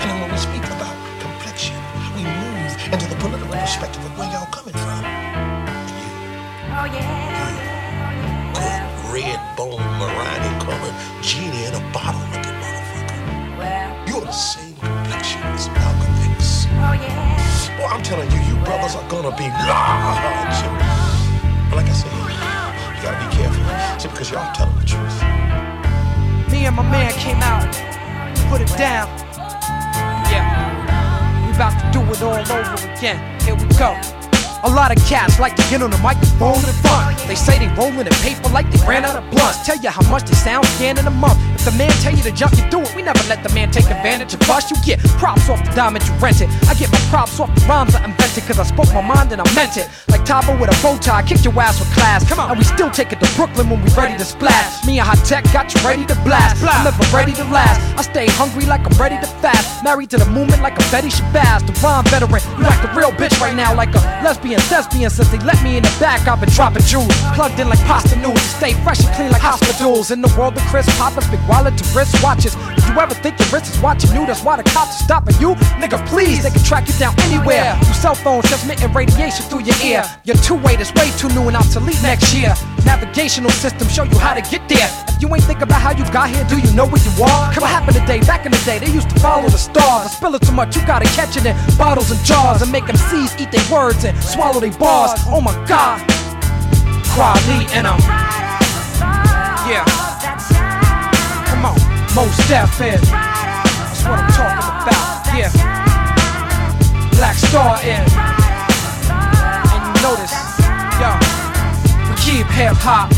And when we speak about complexion, we move into the political perspective of where y'all coming from. Oh yeah. Good red bone meringue colored genie in a bottle looking motherfucker. Well, You're the same complexion as Malcolm X. Oh yeah. Boy, I'm telling you, you brothers are gonna be large. But like I said, you gotta be careful. See, because y'all telling the truth. Me and my man came out, put it down. Yeah, we about to do it all over again. Here we go. A lot of cats like to get on the microphone and front. They say they rolling in paper like they ran out of blunts. Tell you how much they sound scan in a month. If the man tell you to jump, you do it. We never let the man take advantage of us. You get props off the diamond you rented. I get my props off the rhymes I invented. Cause I spoke my mind and I meant it. Like Tabo with a bow tie, kicked your ass with class. Come on. And we still take it to Brooklyn when we ready to splash. Me and Hot Tech got you ready to blast. I'm never ready to last. I stay hungry like I'm ready to fast. Married to the movement like a Betty Shabazz. The rhyme veteran. You like a real bitch right now, like a lesbian thespian. Since they let me in the back, I've been dropping jewels. Plugged in like pasta noodles. Stay fresh and clean like hospitals. In the world of Chris Poppers, big wallet to wrist watches. If you ever think your wrist is watching you, that's why the cops are stopping you. Nigga, please, they can track you down anywhere. Your cell phones, transmitting radiation through your ear. Your two-way is way too new and obsolete next year. Navigational system show you how to get there. If you ain't think about how you got here, do you know where you are? What happened today? Back in the day, they used to follow the stars. I spill it too much, you gotta catch it in bottles and jars and make them seize, eat their words and swallow their bars. Oh my god. Quality in them. Yeah. Most deaf is. That's what I'm talking about. Yeah. Black Star in. And you notice, yo, we keep hip hop.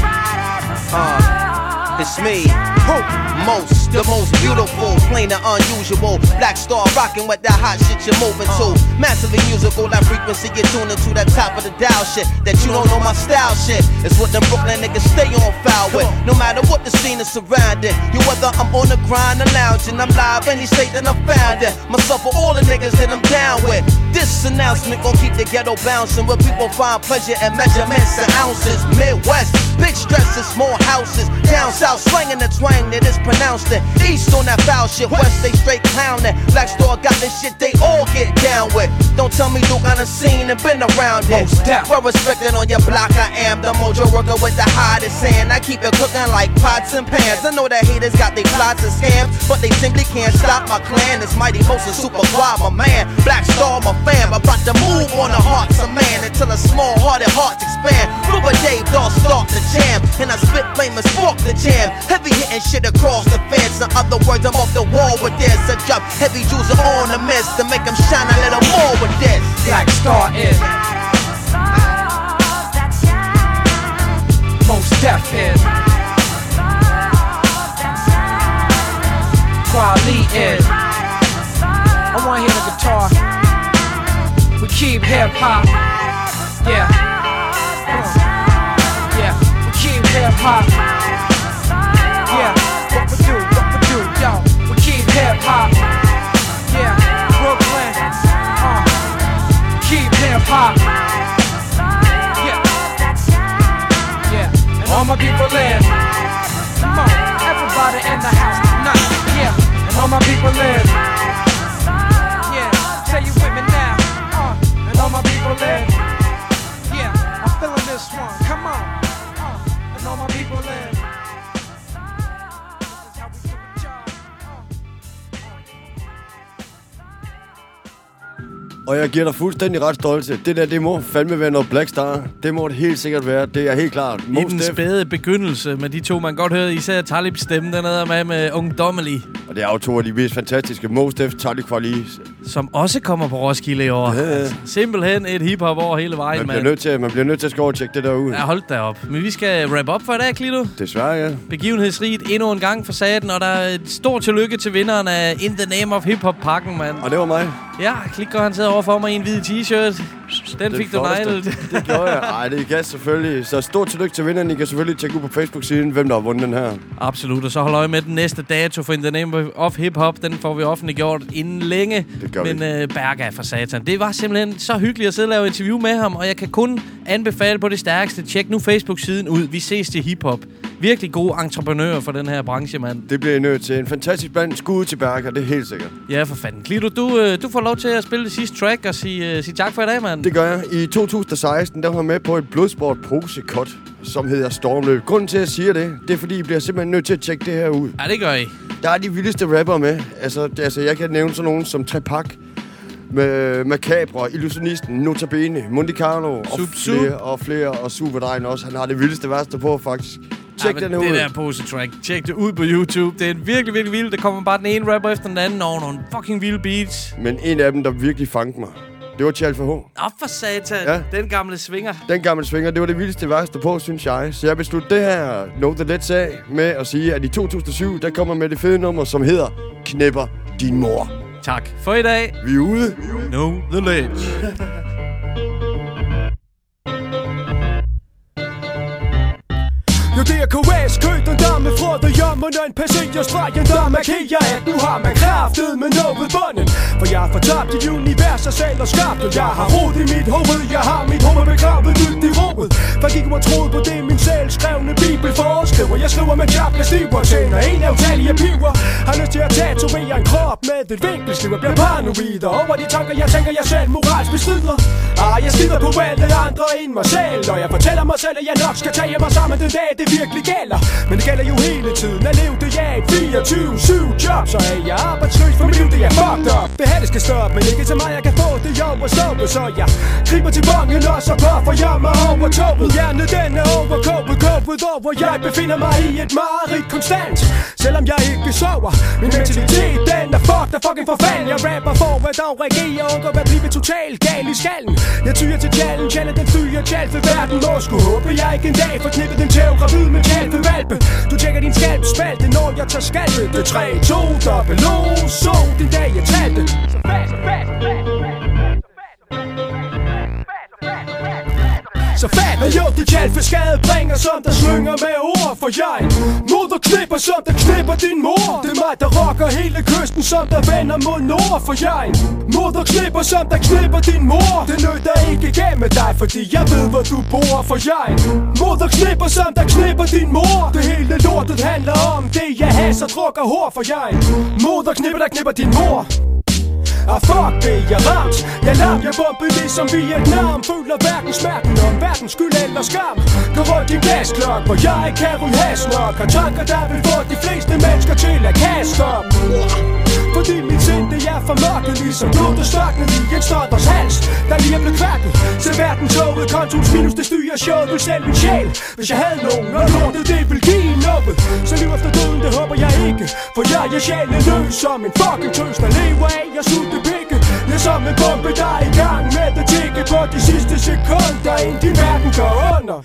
Uh, it's me. Who? Most, the most beautiful, plain and unusual. Black star rocking with that hot shit you're moving to. Massively musical, that frequency you're tuning to. That top of the dial shit. That you don't know my style shit. It's what them Brooklyn niggas stay on foul with. No matter what the scene is surrounding. You whether I'm on the grind or lounging. I'm live any state that I'm found in. Myself or all the niggas that I'm down with. This announcement gon' keep the ghetto bouncing. Where people find pleasure in measurements and ounces. Midwest, big stresses, small houses. Down south, slanging the twang that is it. East on that foul shit, west they straight clowning. Black Star got this shit they all get down with. Don't tell me Duke on the scene and been around it. Well respected on your block, I am the mojo worker with the hottest hand. I keep it cooking like pots and pans. I know that haters got their plots and scams, but they simply can't stop my clan. It's mighty Moses super quad, my man. Black Star, my fam. About to move on the hearts of man until a small hearted hearts expand. Rubber Dave Dog start the jam, and I spit flame and spark the jam. Heavy hitting shit across the fence. In other words, I'm off the wall with this. I drop heavy jewels on the mist to make them shine a little more with this. Black Star is. Most Def is. Quali is. I wanna hear the guitar. We keep hip hop. Yeah. Yeah. We keep hip hop. What we do, what we do, yo. We keep hip hop. Yeah, Brooklyn. Uh, keep hip hop. Yeah. Yeah, all my people live. Come on, everybody in the house tonight. Yeah, and all my people live. Yeah, tell you with me now. Uh, and all my people live. Yeah, I'm feeling this one. Come on. Uh, and all my people live. Og jeg giver dig fuldstændig ret stolte. Det der, det må fandme være noget Black Star. Det må det helt sikkert være. Det er helt klart. I den spæde begyndelse med de to, man godt hørte, især Talibs stemme, den er med med ungdommelig. Og det er jo to af de mest fantastiske. Most Def, Talib Kweli. Som også kommer på Roskilde i år. Ja. Altså, simpelthen et hiphop over hele vejen, Man bliver, mand. nødt til, man bliver nødt til at skal tjekke det der ud. Ja, hold da op. Men vi skal wrap up for i dag, Klito. Desværre, ja. Begivenhedsrigt endnu en gang for saten, og der er et stort tillykke til vinderen af In the Name of Hip Hop pakken, mand. Og det var mig. Ja, Klikko han sidder over for mig i en hvid t-shirt. Den fik du neglet. Det gjorde jeg. Ej, det kan selvfølgelig. Så stort tillykke til vinderen. I kan selvfølgelig tjekke ud på Facebook-siden, hvem der har vundet den her. Absolut, og så hold øje med den næste dato for In the Name of Hip Hop. Den får vi offentliggjort inden længe. Det gør Men øh, Berga for satan. Det var simpelthen så hyggeligt at sidde og lave interview med ham, og jeg kan kun anbefale på det stærkeste. Tjek nu Facebook-siden ud. Vi ses til hiphop. Virkelig gode entreprenører for den her branche, mand. Det bliver I nødt til. En fantastisk band. Skud til Berger, det er helt sikkert. Ja, for fanden. Klito, du, øh, du får lov til at spille det sidste track og sige, øh, sige tak for i dag, mand. Det gør jeg. I 2016, der var jeg med på et Bloodsport posecut, som hedder Stormløb. Grunden til, at jeg siger det, det er, fordi I bliver simpelthen nødt til at tjekke det her ud. Ja, det gør I. Der er de vildeste rapper med. Altså, det, altså jeg kan nævne sådan nogen som Trepak, med Macabre, Illusionisten, Notabene, Monte Carlo og Sup, Sup. flere og flere, og Superdrejen også. Han har det vildeste værste på, faktisk. Tjek ja, den her det ud. der pose track. Tjek det ud på YouTube. Det er virkelig, virkelig vildt. Der kommer bare den ene rapper efter den anden over nogle fucking vilde beats. Men en af dem, der virkelig fangede mig, det var Charles H. Op for satan. Ja. Den gamle svinger. Den gamle svinger, det var det vildeste værste på, synes jeg. Så jeg besluttede det her Know The Let's af med at sige, at i 2007, der kommer med det fede nummer, som hedder Knæpper din mor. Tak for i dag. Vi er ude. Know the ledge. Jo, det er KS, kød der dame frøde det jammer, en passager stregen, der markerer, at nu har man kraftet med noget bunden. For jeg har fortabt dit univers og selv og skabt, og jeg har rod i mit hoved, jeg har mit hoved begravet dybt i rodet. For gik og troet på det, min selv skrevne bibel foreskriver. Jeg skriver med job, jeg stiver, tjener en af utallige piver. Har lyst til at tatovere en krop med et vinkelsliv, og bliver paranoid og over de tanker, jeg tænker, jeg selv moralsk bestrider. Ah, jeg skider på alle andre end mig selv, og jeg fortæller mig selv, at jeg nok skal tage mig sammen den dag, det virkelig gælder. Men det gælder jo hele tiden, at leve det jeg et 24-7 job, så er jeg arbejdsløs for mit liv, det er fucked up. Det her, det skal stoppe, men ikke så meget, jeg kan få det job så jeg griber til bongen og så for jeg mig over toget. Hjernen den er overkåbet, kåbet over, jeg befinder mig i et mareridt konstant. Selvom jeg ikke sover, min mentalitet den er fucked og fucking forfalden. Jeg rapper for at dog reagere, undgå at blive totalt gal i skallen. Jeg tyrer til tjallen, tjallen den fyrer tjal for verden. Hvor skulle håbe jeg ikke en dag får knippet den tæv gravid med tjal for valpe. Du tjekker din skalp spalte, når jeg tager skalpe. Det 3, 2, dobbelt O, så den dag jeg talte. Så fast, fast, fast, fast så fat Og jo det kald for skade bringer Som der slynger med ord for jeg. Moder klipper, som der knipper din mor. Det er mig der rocker hele kysten Som der vender mod nord for jeg. Moder klipper, som der knipper din mor. Det nytter ikke igennem dig Fordi jeg ved hvor du bor for jeg. Moder klipper, som der knipper din mor. Det hele lortet handler om Det jeg hasser drukker hår for jeg. Moder knipper der knipper din mor. Ah fuck det, jeg ramt. Jeg lam, jeg bombede det som Vietnam. Føler hverken smerten om hverken skyld eller skam. Går rundt i glasklok, hvor jeg ikke kan ryge has nok. Har tanker, der vil få de fleste mennesker til at kaste op fordi mit sind det er for mørket Ligesom blodet størknet i en stotters hals Der lige er blevet kværket Til verden toget Kontos minus det styrer showet Vil selv min sjæl. Hvis jeg havde nogen Og lortet det vil give noget Så liv efter døden det håber jeg ikke For jeg er sjælenløs som en fucking tøs Der lever af jeg sulte pikke Det er som en bombe der er i gang med at tikke På de sidste sekunder Inden din verden går under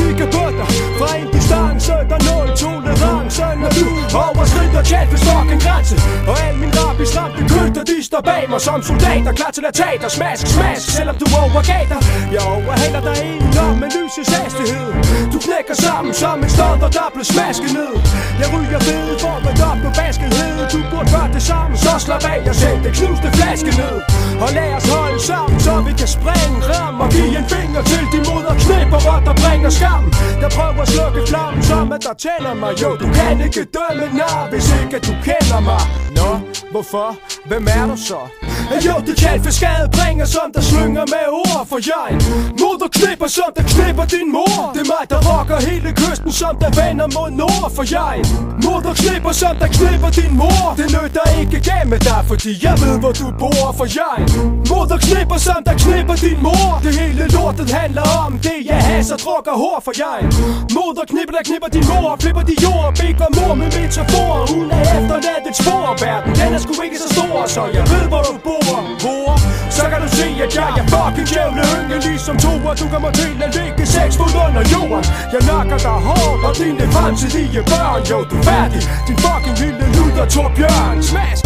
kigge på dig. Fra en distance Der er nul tolerance. Når du overskrider der kaldt fucking grænse Og al min rap i stramte køtter, de står bag mig Som soldater, klar til at tage dig. Smask, smask, selvom du overgav dig Jeg overhaler dig indenom med lysets hastighed Du knækker sammen som en stodder, der blev smasket ned. Jeg ryger fede for at op på baskethed Du burde gøre det samme, så slap af og sæt det knuste flaske ned. Og lad os holde sammen, så vi kan springe ram Og give en finger til de moder knæpper, hvor der bringer skam. Der prøver at slukke flammen, som at der tænder mig Jo, du kan ikke dømme nar, hvis ikke du kender mig Nå, hvorfor? Hvem er du så? Jo, det kan for skade bringer, som der slynger med ord for jeg. Moder knipper, som der knipper din mor. Det er mig, der rocker hele kysten, som der vender mod nord for jeg. Moder knipper, som der knipper din mor. Det nytter ikke gemme dig, fordi jeg ved, hvor du bor for jeg. Moder knipper, som der knipper din mor. Det hele lortet handler om det, jeg hasser, drukker hår for jeg. Moder knipper, der knipper din mor Flipper de jord, bækker mor med metafor. Hun er efterladt et spor Verden, den er sgu ikke så stor Så jeg ved, hvor du bor, store mor Så kan du se, at jeg er fucking djævle Ynge ligesom to, og du kommer til at ligge seks fod under jorden. Jeg nakker dig hårdt, og dine fremtidige børn. Jo, du er færdig, din fucking lille luder Torbjørn Smask